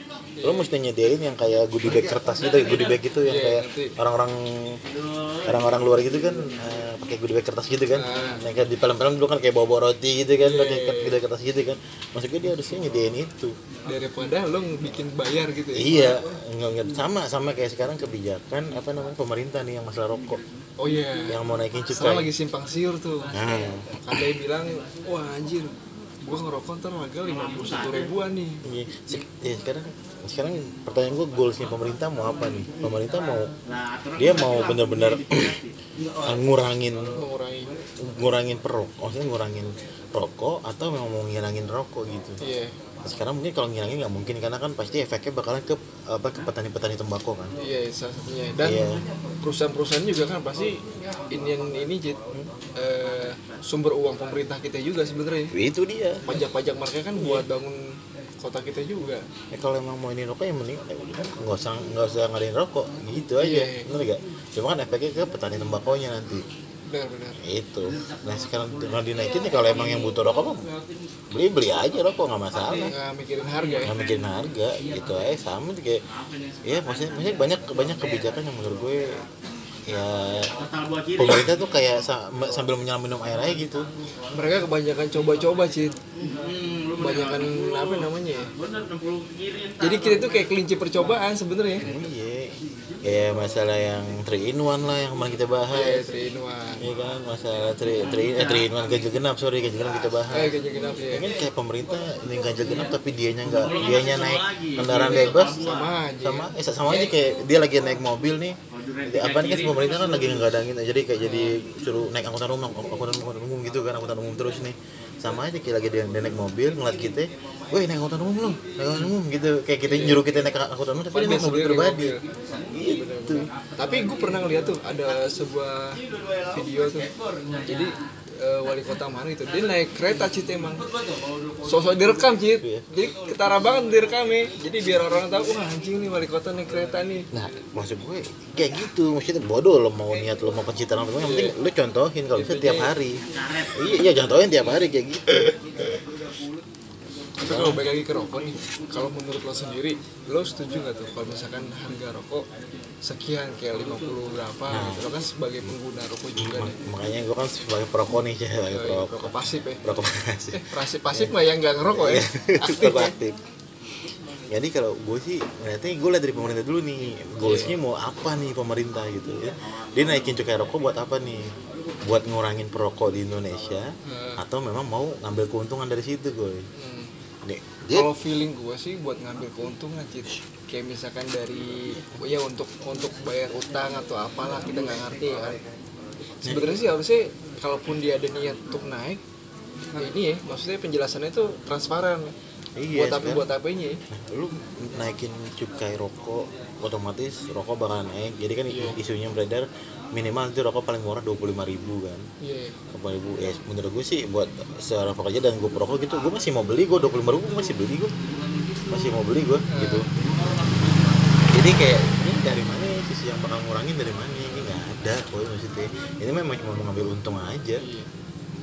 lo mesti nyediain yang kayak goodie bag kertas gitu goodie bag gitu yang Iya, kayak orang-orang orang-orang luar gitu kan eh, pakai goodie bag kertas gitu kan. Ah. yang kayak di film-film dulu kan kayak bawa-bawa roti gitu kan Iya, pakai iya, goodie bag kertas gitu kan. Maksudnya dia harusnya nyediain itu. Daripada lo bikin bayar gitu ya? Iya nggak nggak sama sama kayak sekarang kebijakan apa namanya pemerintah nih yang masalah rokok. Oh iya. Yang mau naikin sekarang cukai lagi simpang siur tuh. Nah. Ada yang bilang wah anjir gua ngerokok ntar harga lima puluh satu ribuan nih. Iya, se- ya sekarang sekarang pertanyaan gue goalsnya pemerintah mau apa nih? Pemerintah mau dia mau benar-benar [CLEARS THROAT] ngurangin mengurangi ngurangin perok, maksudnya ngurangin rokok atau memang mau ngilangin rokok gitu. iya Sekarang mungkin kalau ngilangin nggak mungkin karena kan pasti efeknya bakalan ke apa ke petani-petani tembakau kan. iya salah satunya dan Iya. perusahaan-perusahaan juga kan pasti ini yang ini Jit, eh, sumber uang pemerintah kita juga sebenarnya Itu dia. pajak-pajak mereka kan buat bangun kota kita juga. Ya, kalau emang mau ini rokok yang mending eh, nggak usah nggak usah ngadain rokok. Gitu aja, Iya. bener gak? Cuma kan efeknya ke petani tembakaunya nanti. benar-benar itu. Nah sekarang dengan dinaikin nih kalau emang yang butuh rokok mah beli beli aja rokok nggak masalah. Nggak mikirin harga ya. Nggak mikirin harga gitu aja. Sama kayak ya maksudnya, maksudnya banyak banyak kebijakan yang menurut gue ya pemerintah tuh kayak sa- sambil menyelam minum air aja gitu. Mereka kebanyakan coba-coba Cit kebanyakan apa namanya ya? Jadi kita tuh kayak kelinci percobaan sebenarnya. Iya. Kayak masalah yang 3 in 1 lah yang kemarin kita bahas. Eh three in one Iya kan? Masalah 3 3 eh 3 in 1 ganjil genap sorry ganjil genap kita bahas. Eh ganjil genap ya Mungkin kayak pemerintah ini ganjil genap tapi dianya nggak dianya naik kendaraan bebas. sama aja. Sama eh, sama aja kayak dia lagi naik mobil nih. Di- apa nih kan pemerintah kan lagi ngegadangin jadi kayak jadi suruh naik angkutan umum angkutan umum, angkutan umum gitu kan angkutan umum terus nih sama aja kayak lagi dia, dia naik mobil ngeliat kita woi naik angkutan umum loh naik angkutan umum gitu. Kayak kita nyuruh kita naik angkutan umum tapi dia naik mobil pribadi. gitu. Tapi gue pernah ngeliat tuh ada sebuah video tuh. Jadi eh, wali kota mana itu. Dia naik kereta cit emang. Sosok direkam cit. Iya. jadi ketara banget direkamnya. Jadi biar orang tahu wah anjing nih wali kota naik kereta nih. Nah, maksud gue kayak gitu, maksudnya bodoh lo mau niat lo mau pencitraan apa yang penting lo contohin kalau bisa tiap hari. Iya, iya contohin tiap hari kayak gitu. [LAUGHS] tapi kalau balik lagi ke rokok nih kalau menurut lo sendiri lo setuju nggak tuh kalau misalkan harga rokok sekian kayak 50 berapa gitu lo kan sebagai pengguna rokok juga nih Makanya gue kan sebagai perokok nih, sebagai Eh, perokok. rokok pasif ya Perokok pasif. eh pasif pasif mah yang nggak ngerokok ya aktif [LAUGHS] Perokok ya aktif. Jadi kalau gue sih, nanti gue lihat dari pemerintah dulu nih, goalsnya mau apa nih pemerintah gitu ya. Dia naikin cukai rokok buat apa nih? Buat ngurangin perokok di Indonesia, Hmm. atau memang mau ngambil keuntungan dari situ gue. Hmm. Nih, Kalau feeling gue sih buat ngambil keuntungan Cit. Kayak misalkan dari ya untuk untuk bayar utang atau apalah kita nggak ngerti ya kan. Sebenarnya sih harusnya kalaupun dia ada niat untuk naik ya ini ya maksudnya penjelasannya itu transparan. Iya, buat apa sekarang- buat apanya ya lu naikin cukai rokok otomatis rokok bakalan naik. Jadi kan Iya. isunya beredar minimal itu rokok paling murah dua puluh ribu kan. Iya dua ribu ya menurut gue sih buat seorang pekerja dan gue perokok gitu gue masih mau beli gue dua puluh ribu gue masih beli gue masih mau beli gue gitu. Jadi kayak ini dari mana sih yang bakal ngurangin dari mana ini nggak ada kok maksudnya. Ini memang cuma mau ngambil untung aja. Iya.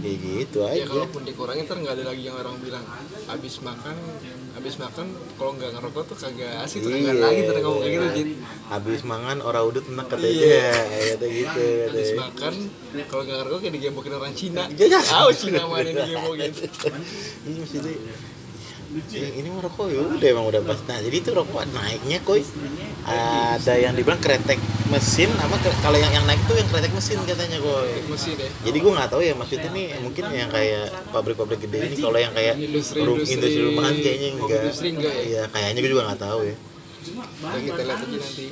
Kayak gitu ya aja. kalaupun dikurangin ntar nggak ada lagi yang orang bilang habis makan habis makan kalau nggak ngerokok tuh kagak asik tuh Iya, nggak lagi ntar ngomong kayak gitu iya. Jit habis mangan orang udut enak katanya Iya. kata gitu habis makan kalau nggak ngerokok kayak digembokin orang Cina Iya. tahu Cina mana digembokin [LAUGHS] ini maksudnya ya, ini mah rokok ya udah emang udah pas. Nah jadi itu rokok naiknya koi. Ada yang dibilang kretek mesin apa kalau yang yang naik tuh yang kretek mesin katanya koi. Mesin ya? Jadi gua nggak tahu ya maksudnya nih mungkin yang kayak pabrik-pabrik gede ini kalau yang kayak Industri- rum- industri- industri rumahan kayaknya enggak. ya? iya kayaknya gua juga nggak tahu ya. Kita lihat aja nanti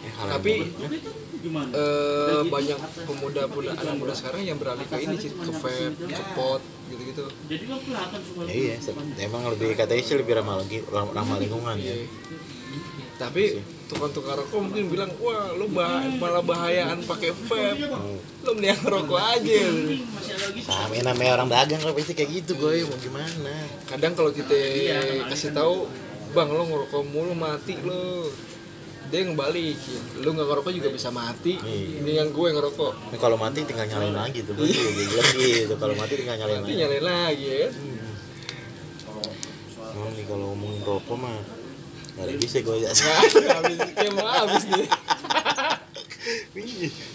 Ya, kalau tapi yang- eh, banyak pemuda pemuda anak muda sekarang yang beralih ke ini Cit. ke vape ke pot gitu gitu ya iya se- emang lebih katanya sih lebih ramah lagi ramah lingkungan ya. Tapi tukang-tukang rokok mungkin bilang wah lu bah malah bahayaan pakai vape lu mending rokok aja. Sama yang namanya orang dagang kan pasti kayak gitu gue mau gimana? Kadang kalau kita kasih tahu bang lo ngerokok mulu mati lo dia ngebalikin lu nggak ngerokok juga bisa mati. Iya. gue yang ngerokok. Nah, kalau mati tinggal nyalain lagi tuh gue bilang gitu kalau mati tinggal nyalain nanti lagi. nyalain lagi ya. Emang nih kalau ngomongin rokok mah Gak ada bisa gue ya habis, kayak mau habis nih.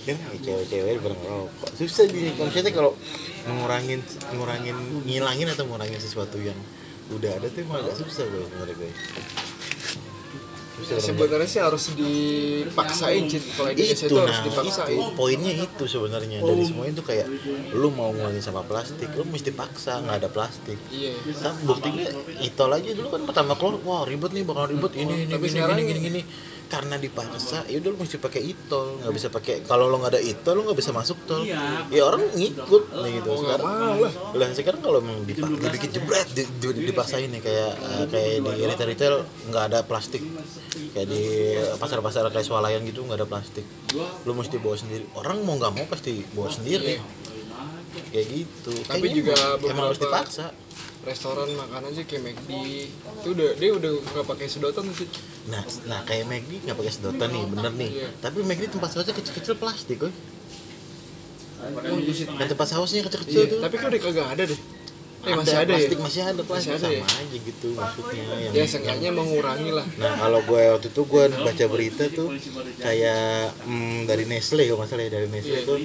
kan cewek-cewek bareng rokok susah di maksudnya kalau mengurangin ngurangin ngilangin atau ngurangin sesuatu yang udah ada tuh emang agak susah gue menurut gue orang Sebenarnya sih harus dipaksain, Cit. Kalau Indonesia itu itu harus nah dipaksain. itu poinnya itu sebenarnya dari semua itu kayak lu mau ngurangin sama plastik lu mesti paksa nggak ada plastik Iya. Tapi buktinya itol aja dulu kan pertama keluar wah ribet nih bakal ribet ini ini Tapi gini, sekarang gini, gini gini karena dipaksa ya udah lu mesti pakai itol nggak bisa pakai kalau lo nggak ada itol lu nggak bisa masuk tol. Ya orang ngikut nih gitu. Oh, nggak sekarang mau lah. lah sekarang kalau memang dipak- dibikin jebret di, di- dipaksain nih kayak eh, kayak di retail retail nggak ada plastik. Kayak di pasar-pasar kayak swalayan gitu nggak ada plastik. Lu mesti bawa sendiri. Orang mau nggak mau pasti bawa sendiri. kayak gitu. Tapi Kayaknya juga emang- emang harus dipaksa Restoran makanan sih kayak McD itu udah dia udah nggak pakai sedotan sih. Nah, nah kayak McD nggak pakai sedotan nih, bener nih. Iya. Tapi McD tempat sausnya kecil-kecil plastik, kok. Oh, sih. Dan tempat sausnya kecil-kecil Iya, tuh. tapi kan udah kagak ada deh. Eh masih ada, plastik, ya? masih ada plastik Masih ada sama ya? aja gitu maksudnya. Yang, Ya seenggaknya mengurangi lah. Nah kalau gue waktu itu gue baca berita tuh kayak hmm, dari Nestle kalau nggak salah ya dari Nestle Iya. tuh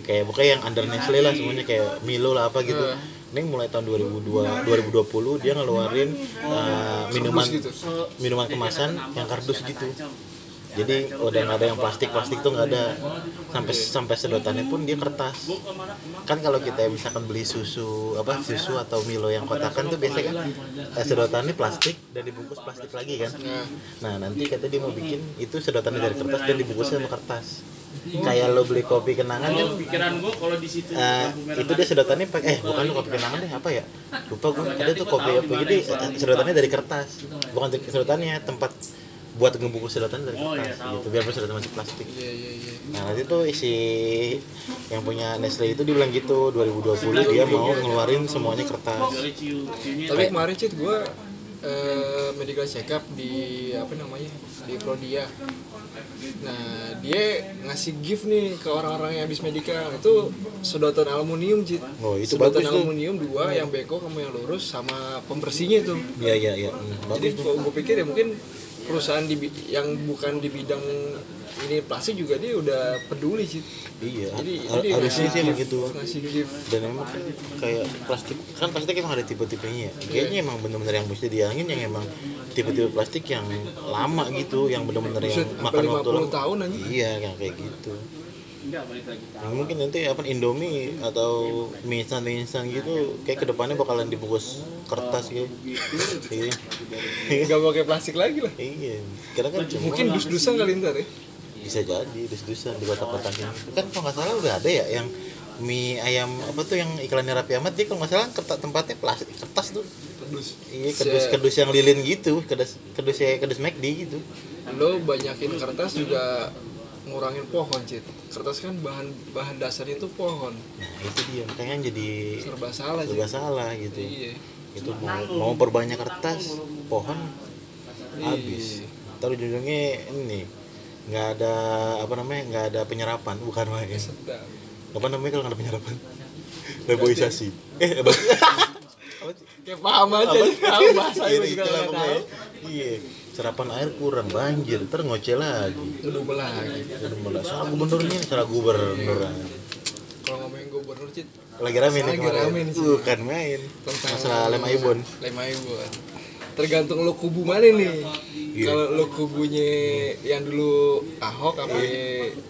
kayak bukan yang under Nestle lah semuanya kayak Milo lah apa gitu. Iya. Ini mulai tahun 2002 2020 dia ngeluarin uh, minuman gitu. minuman kemasan yang kardus gitu. Jadi udah nggak ada yang plastik plastik tuh nggak ada sampai sampai sedotannya pun dia kertas. Kan kalau kita misalkan beli susu apa susu atau Milo yang kotakan tuh biasanya kan eh, sedotannya plastik dan dibungkus plastik lagi kan. Nah, Nah nanti kata dia mau bikin itu sedotannya dari kertas dan dibungkus sama kertas. Kayak lo beli kopi kenangan kan? pikiran gua kalau di situ eh, itu dia sedotannya pakai eh bukan kopi kenangan deh apa ya? Lupa gue ada tuh kopi apa jadi sedotannya dari kertas. Bukan sedotannya tempat buat ngebungkus sedotan dari kertas gitu. Biar sedotan masih plastik. Iya iya iya. nah nanti tuh isi yang punya Nestle itu dibilang gitu 2020 dia mau ngeluarin semuanya kertas. Tapi kemarin Cit gue eh, medical check up di apa namanya di Prodia. Nah dia ngasih gift nih ke orang-orang yang habis medical itu sedotan aluminium Cit. Oh, itu sedotan bagus tuh. aluminium dua yang beko sama yang lurus sama pembersihnya itu. iya iya iya Hmm, Jadi tuh gue pikir ya mungkin perusahaan di yang bukan di bidang ini plastik juga dia udah peduli sih. iya Jadi har- jadi harusnya sih emang gitu gift. dan emang kayak plastik kan plastik emang ada tipe-tipenya ya kayaknya emang bener-bener yang mesti dihilangin yang emang tipe-tipe plastik yang lama gitu yang bener-bener yang makan waktu 50 lama tahun anjing. iya yang kayak gitu Nah, mungkin nanti apa Indomie atau mie instan mie instan gitu kayak ke depannya bakalan dibungkus kertas gitu iya Gak pakai plastik lagi lah. iya karena kan Mungkin dus-dusan kali ntar ya. Bisa jadi dus-dusan di kotak-kotakin kan kalau nggak salah udah ada ya yang mie ayam apa tuh yang iklannya Rapi Ahmad? Dia kalau nggak salah kertas tempatnya plastik kertas tuh. Dus. iya kedus kedus yang lilin gitu kedus kedus ya kedus McD gitu. Lo banyakin kertas juga ngurangin pohon cit. Kertas kan bahan bahan dasarnya itu pohon. Nah itu dia. Makanya jadi serba salah sih serba salah gitu. Iya. Itu mau mau perbanyak kertas pohon habis. Taruh ujung-ujungnya ini nggak ada apa namanya nggak ada penyerapan bukan main sedap apa namanya kalau nggak ada penyerapan? Reboisasi. Eh apa [LAUGHS] kayak paham aja [LAUGHS] tahu bahasa Iya, itu juga nggak tahu. Iya. Serapan air kurang banjir ntar ngoceh lagi. Udah lagi udah mulai salah gubernurnya salah gubernur. Kalau ngomongin gubernur cit lagi rame nih Lagi rame nih, bukan main. Masalah lem aibon lem aibon tergantung lo kubu mana nih Iya. kalau lo kubunya yang dulu ahok apa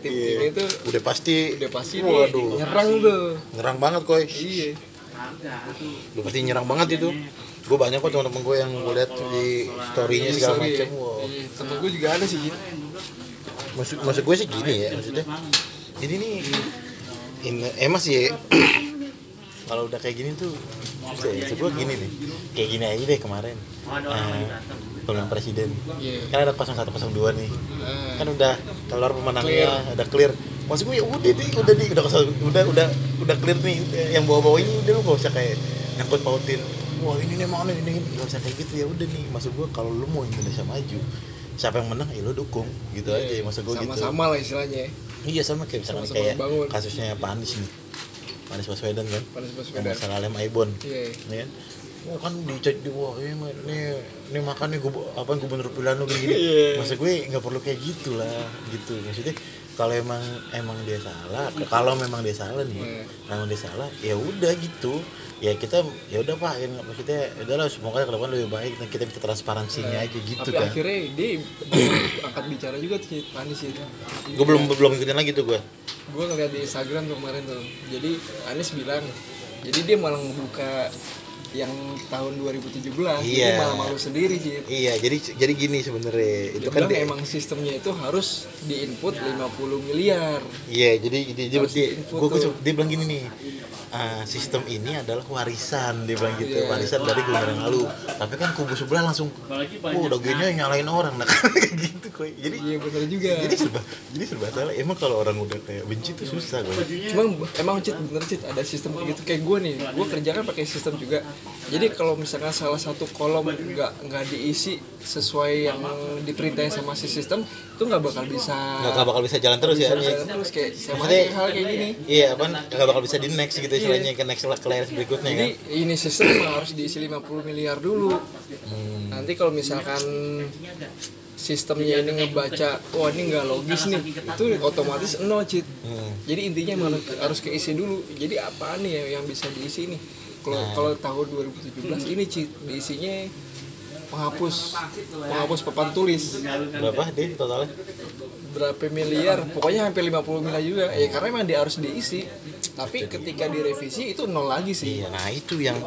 tim tim itu udah pasti. udah pasti Iya. Waduh. nyerang tuh. Nyerang banget koy. Iya. Udah pasti nyerang banget itu. Gue banyak kok teman-teman gue yang gue lihat di storynya segala Sorry, macam ya. wow. Iya, temen gue juga ada sih. Gitu maksud maksud gue sih gini ya maksudnya. Ini nih ini emang sih [CLEARS THROAT] kalau udah kayak gini tuh susah ya. Gue gini nih. Kayak gini aja deh kemarin. Eh, pemilihan presiden. Iya. Kan ada 01 02 nih. Ah, kan udah keluar pemenangnya udah clear. Maksud gue ya udah nih udah nih udah kesel- udah udah udah clear nih yang bawa bawa ini udah lu gak usah kayak nyangkut pautin wah ini nih mana ini ini. Gak usah kayak gitu ya udah nih. Maksud gue kalau lu mau Indonesia maju siapa yang menang? Ya lu dukung gitu aja. Maksud gue gitu. Sama-sama lah istilahnya. Iya sama kayak misalkan Sama-sama kayak bangun. kasusnya Pak Anies nih. Pak Anies Baswedan kan. Yang baswedan. masalah lem Aibon. Iya. Ya kan? Oh kan dicek di wah ini nih ini makan nih gubu- apa gubernur pilihan lu gini, Iya. maksud gue nggak perlu kayak gitu lah gitu. Maksudnya kalau emang emang dia salah kalau memang dia salah nih Hmm. memang dia salah ya udah gitu. Ya kita ya udah pak ya maksudnya ya udahlah semoga ke depan lebih baik dan kita bisa transparansinya aja gitu tapi kan. akhirnya dia angkat bicara juga tuh Anies itu gue belum belum ngikutin lagi tuh gue gue ngeliat di Instagram tuh kemarin tuh. Jadi Anies bilang jadi dia malah ngebuka yang tahun 2017 jadi Iya. malah malu sendiri sih iya jadi jadi gini sebenarnya itu kan dia- emang sistemnya itu harus diinput 50 miliar. Iya, jadi dia, dia, se- dia bilang gini nih, ah, sistem ini adalah warisan, dia bilang gitu, Iya. warisan dari gubernur yang lalu. Tapi kan kubu sebelah langsung, oh gini nyalain orang, nah [LAUGHS] kayak gitu koi. Jadi, iya bener juga jadi serba, jadi serba salah. Emang kalau orang udah kayak benci tuh susah koi. cuma emang cit bener cit ada sistem kayak gitu kayak gue nih gue kerja kan pakai sistem juga jadi kalau misalkan salah satu kolom nggak nggak diisi sesuai yang diperintahin sama si sistem itu nggak bakal bisa Nggak, bakal bisa jalan terus ya. bisa terus kayak sama Maksudnya- kayak hal kayak gini Iya, apa nggak bakal bisa di next gitu istilahnya ke next ke layar berikutnya jadi kan. ini sistem harus diisi 50 miliar dulu Hmm. nanti kalau misalkan sistemnya ini ngebaca wah ini nggak logis nih itu otomatis no cheat Hmm. jadi intinya emang harus keisi dulu jadi apa nih ya yang bisa diisi nih kalau Nah. kalau tahun 2017 ini cheat diisinya penghapus penghapus papan tulis Berapa deh totalnya? Berapa miliar pokoknya hampir 50 miliar juga. Ya karena emang dia harus diisi. Tapi ketika direvisi itu nol lagi sih. Iya, nah itu yang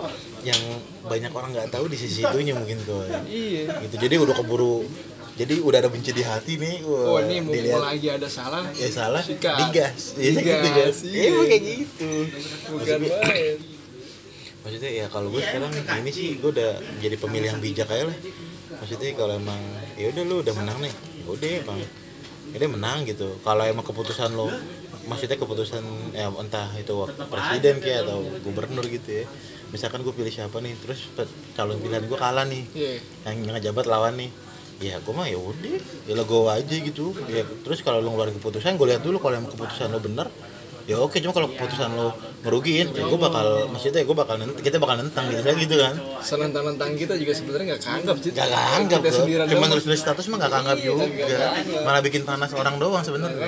yang banyak orang nggak tahu di sisi itunya mungkin koi. iya. Gitu jadi udah keburu jadi udah ada benci di hati nih. Oh wah, ini mau dilihat. lagi ada salah. Ya salah. Sikat. digas. Iya, gitu [LAUGHS] kan Digas, iya iya. emang kayak gitu. Bukan main. Maksudnya ya kalau gue sekarang ini sih gue udah jadi pemilih yang bijak aja lah. Maksudnya kalau emang ya udah lu udah menang nih ya udah bang udah menang gitu. Kalau emang keputusan lo maksudnya keputusan ya entah itu presiden kayak atau gubernur gitu ya. Misalkan gue pilih siapa nih terus calon pilihan gue kalah nih. Iya. Yang ngejabat lawan nih. Ya gue mah ya udah ya lo go aja gitu. Ya terus kalau lo ngeluarin keputusan gue lihat dulu kalau emang keputusan lo bener ya oke cuma kalau keputusan lo ngerugiin ya gue bakal maksudnya gue bakal nent- kita bakal nentang gitu kan gitu kan. Senantang-nantang kita juga sebenarnya nggak keanggap sih gak anggap kita bro sendirian cuma nulis nulis status mah gak anggap juga. malah bikin panas orang doang sebenarnya.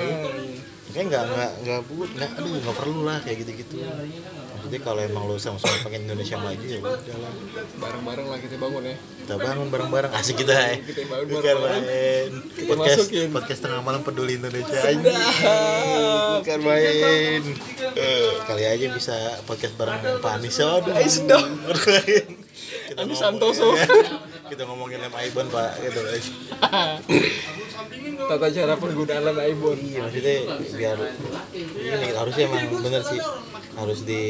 Kayak nggak nggak nggak buat nggak aduh nggak perlu lah kayak gitu gitu maksudnya kalau emang lo sama-sama pengen Indonesia maju ya udah lah. Bareng-bareng lah kita bangun ya. Kita bangun bareng-bareng. Asik kita ya Kita bangun bareng-bareng. Kita podcast masukin. podcast tengah malam peduli Indonesia aja bukan main. Eh, kali aja bisa podcast bareng Pak Anies aduh. Dong. Kita Anies Santoso. [LAUGHS] kita ngomongin lem Aiban Pak. Gitu [LAUGHS] tata cara penggunaan lem Aibon iya maksudnya biar ini harusnya emang bener sih. Harus di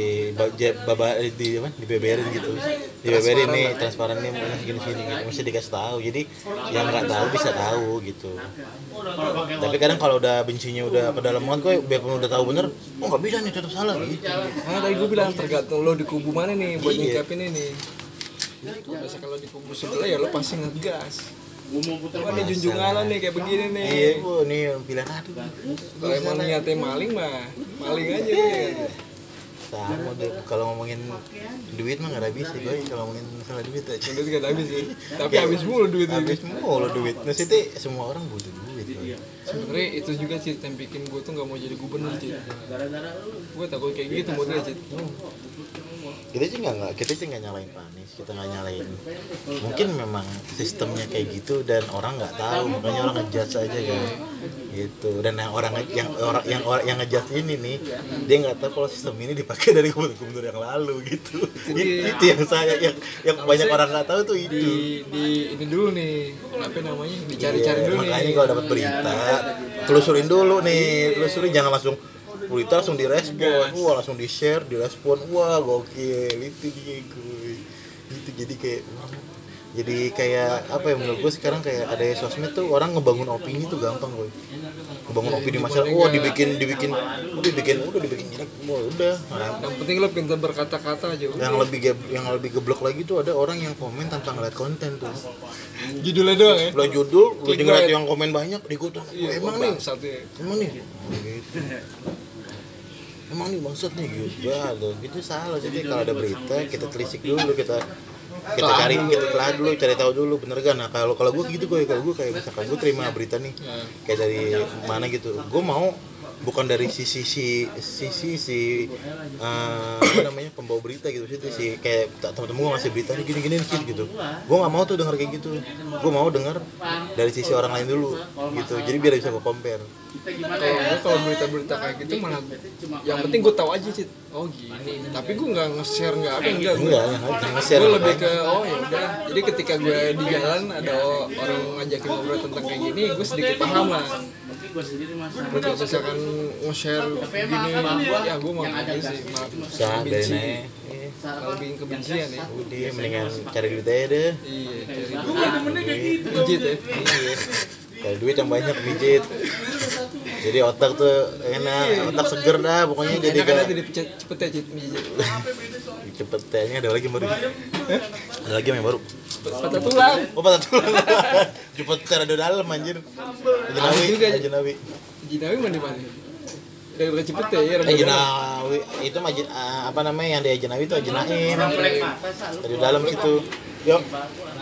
baba di apa dibeberin gitu. Dibeberin nih transparan nih mana segini sini gitu mesti dikasih tahu. Jadi yang nggak tahu bisa tahu gitu. Tapi kadang kalau udah bencinya udah pedalaman kok biarpun udah tahu bener oh nggak bisa nih tetap salah. Gitu Nah, tadi gue bilang tergantung lo di kubu mana nih buat Iya. nyikapin ini. Biasa kalau di kubu sebelah ya lo pasti ngegas. Gua mau putar Wah nih junjungan nih kayak begini nih. iya bu nih pilihan aduh Kalau emang niatnya maling mah maling aja ya. sama deh kalau ngomongin duit mah nggak ada habis sih gue kalau ngomongin masalah duit aja Duit gak habis sih. [LAUGHS] Tapi habis mulu duit habis mulu duit maksudnya semua orang butuh duit Boy. Sebenarnya itu juga sih yang bikin gue tuh gak mau jadi gubernur sih. Gue takut kayak gitu moodnya sih. Kita sih nggak kita sih nggak nyalain panis kita nggak nyalain. Mungkin memang sistemnya kayak gitu dan orang nggak tahu makanya orang ngejudge aja kan. Gitu. Dan yang orang yang orang yang orang yang ngejudge ini nih dia nggak tahu kalau sistem ini dipakai dari gubernur yang lalu gitu. Itu, itu yang saya yang yang banyak orang nggak tahu tuh itu. Di di ini dulu nih apa namanya dicari-cari Iya, dulu makanya nih. kalau dapat berita telusurin dulu nih telusurin jangan langsung berita langsung direspon wah langsung di share direspon. Wah gokil. Itu gue itu jadi kayak jadi kayak apa ya menurut gue sekarang kayak ada sosmed tuh orang ngebangun opini tuh gampang gue ngebangun opini masalah wah dibikin dibikin udah dibikin udah dibikin jelek. Wah udah. Nah, Yang penting lo pintar berkata-kata aja. yang lebih ge- yang lebih geblok lagi tuh ada orang yang komen tanpa ngeliat konten tuh. Judulnya doang ya. lo judul lo liat yang komen banyak diikutan. Iya, emang nih? satu ya. emang nih? Gitu. Emang nih bangsat nih gitu ya tuh itu salah. Jadi kalau ada berita kita telisik dulu kita kita cari dulu. kita telah dulu cari tahu dulu bener kan nah kalau kalau gue gitu gue kalau gue kayak misalkan gue terima berita nih kayak dari mana gitu. Gue mau bukan dari sisi si sisi si eh, apa namanya pembawa berita gitu sih si kayak temen-temen gue ngasih berita nih gini gini nih gitu. Gue nggak mau tuh denger kayak gitu. Gue mau denger dari sisi orang lain dulu gitu. Jadi biar bisa gue compare. Kalau kalau berita-berita kayak gitu malah yang penting gue tahu aja sih. Oh gini tapi gue nggak nge-share nggak apa enggak gue enggak nge-share gue lebih ke oh ya udah. Jadi ketika gue di jalan ada orang ngajakin ngobrol tentang kayak gini gue sedikit paham lah gue sendiri mas. Untuk misalkan nge-share gini ya gue mau kayak sih Iya. malah bikin kebencian ya udah mendingan cari duit aja deh. Iya cari duit. Pijit ya Iya. Cari duit yang banyak mijit. Jadi otak tuh enak, otak seger dah pokoknya jadi kan kayak dipijit cepet ya mijit cepet tehnya ada lagi baru. Ada lagi yang baru. Patah tulang Oh patah tulang. [LAUGHS] teh ada dalam anjir. Jenawi Ada juga, Jenawi. Jinawi mana mana dari cepet ya ya Eh Jenawi itu mah ah, apa namanya yang di Jenawi itu selalu Dari dalam situ. Yuk.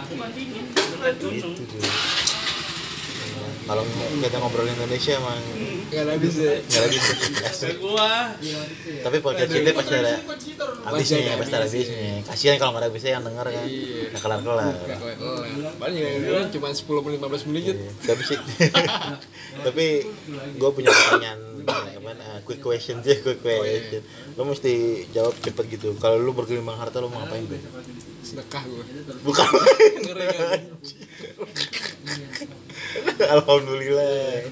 bukan Gitu tuh. Kalau kita ngobrol Indonesia emang nggak habis ya nggak gua tapi podcast kita pasti ada habisnya pasti ada habisnya. kasihan kalau nggak habisnya yang denger kan. Iya. nggak kelar kelar paling yang dulu cuma 10 menit 15 menit. Gitu tapi sih [LAUGHS] tapi gue punya pertanyaan uh, quick question sih quick question. Lo mesti jawab cepet gitu. Kalau lu bergelimbang harta lo mau ngapain Be? sedekah gue bukan. [LAUGHS] Kan? Alhamdulillah.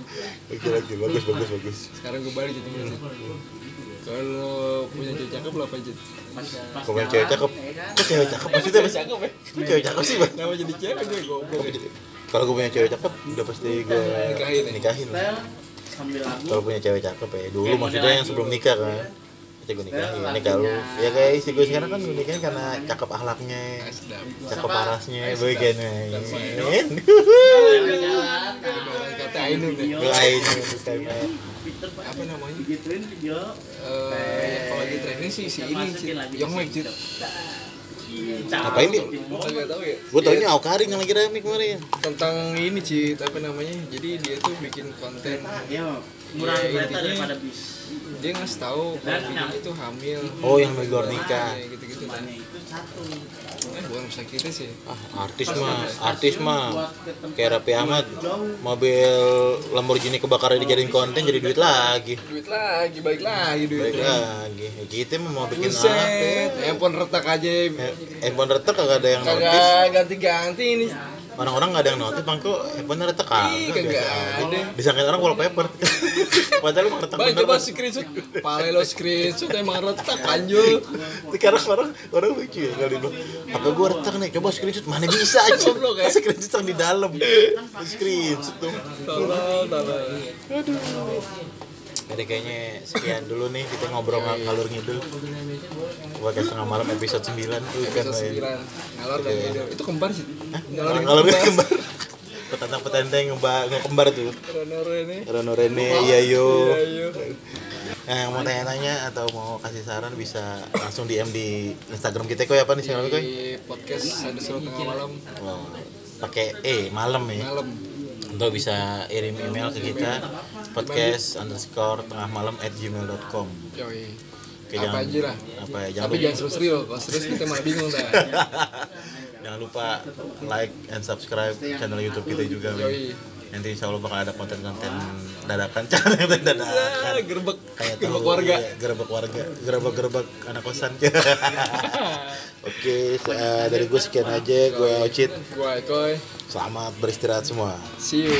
Oke oke. Bagus bagus bagus. Sekarang gue balik gitu. Kalau punya cewek cakep lah apa Cit? kalau punya cewek cakep. Kok cewek cakep maksudnya apa sih cakep ya Kok cewek cakep sih bang kenapa jadi cewek gue goblok? kalau gue punya cewek cakep udah pasti gue Nikahin ya? nikahin Tel sambil lagu. Kalau punya cewek cakep ya dulu maksudnya yang sebelum nikah kan pasti gue nikahin nikah lu ya kayak istri gue sekarang kan gue nikahin karena cakep akhlaknya Ah, sedap. cakep parasnya bagaimana jalan [LAUGHS] kata Ainun lain bukan main. apa namanya? Gituin video. Eh, kalau lagi training sih si ini Cit. Yonglek Cit Ngapain dia? Nggak tahu ya. Gue taunya Aukarin yang lagi rame kemarin. Tentang ini Cit apa namanya? Jadi dia tuh bikin konten. Ya murah Ya, kereta daripada bis. dia ngasih tahu kalau itu hamil. Oh yang Megor nikah. Iya, gitu-gitu kan. Itu satu. Eh bukan usah kita sih. Ah artis mah artis mah. kayak Raffi Ahmad. mobil Lamborghini kebakaran dijadiin konten jadi duit lagi. Duit lagi balik lagi balik duitnya lagi. Ya, kita mah mau bikin apa? Handphone retak aja. Eh, handphone retak kagak ada yang notice kagak ganti-ganti ini. Orang-orang nggak ada yang notice bang. Kok handphone retak? Kagak ada. disangkain orang wallpaper padahal mah retak bener coba screenshot. Pale lo screenshot emang retak anjul sekarang orang orang lucu ya kalau dibilang HP gua retak nih? Coba screenshot mana bisa aja Goblok ya. screenshot yang di dalam. Screenshot tuh. Tolong, tolong. Jadi kayaknya sekian dulu nih kita ngobrol ng- ngalur ngidul. Pakai setengah malam episode 9 tuh kan Episode 9 Ngalor dan tidur Itu kembar sih. Ngalur Ngalor ngidul kembar petantang petenteng kembar tuh. Rono ini Rono Rene Yayo Ayo Nah, yang mau tanya-tanya atau mau kasih saran bisa langsung DM di Instagram kita kok ya apa nih Instagram kok? Di podcast ada surat tengah malam. Oh, pakai eh malam ya. Malam. Atau bisa kirim email ke kita podcast underscore tengah malam at gmail.com Yoi. Oke, Apa jangan- aja lah. Apa ya, jangan Tapi lupa, jangan serius-serius Kalau serius kita malah bingung dah [LAUGHS] jangan lupa like and subscribe channel YouTube kita juga. Yoi Nanti insya Allah bakal ada konten-konten dadakan, [LAUGHS] channel yang dadakan. Ah, Gerbek Kayak Gerbek warga iya, gerbek warga, gerbek-gerbek anak kosan. [LAUGHS] Oke, eh, dari gue sekian aja. Gue Ocit. Gua Ekoy Selamat beristirahat semua. See you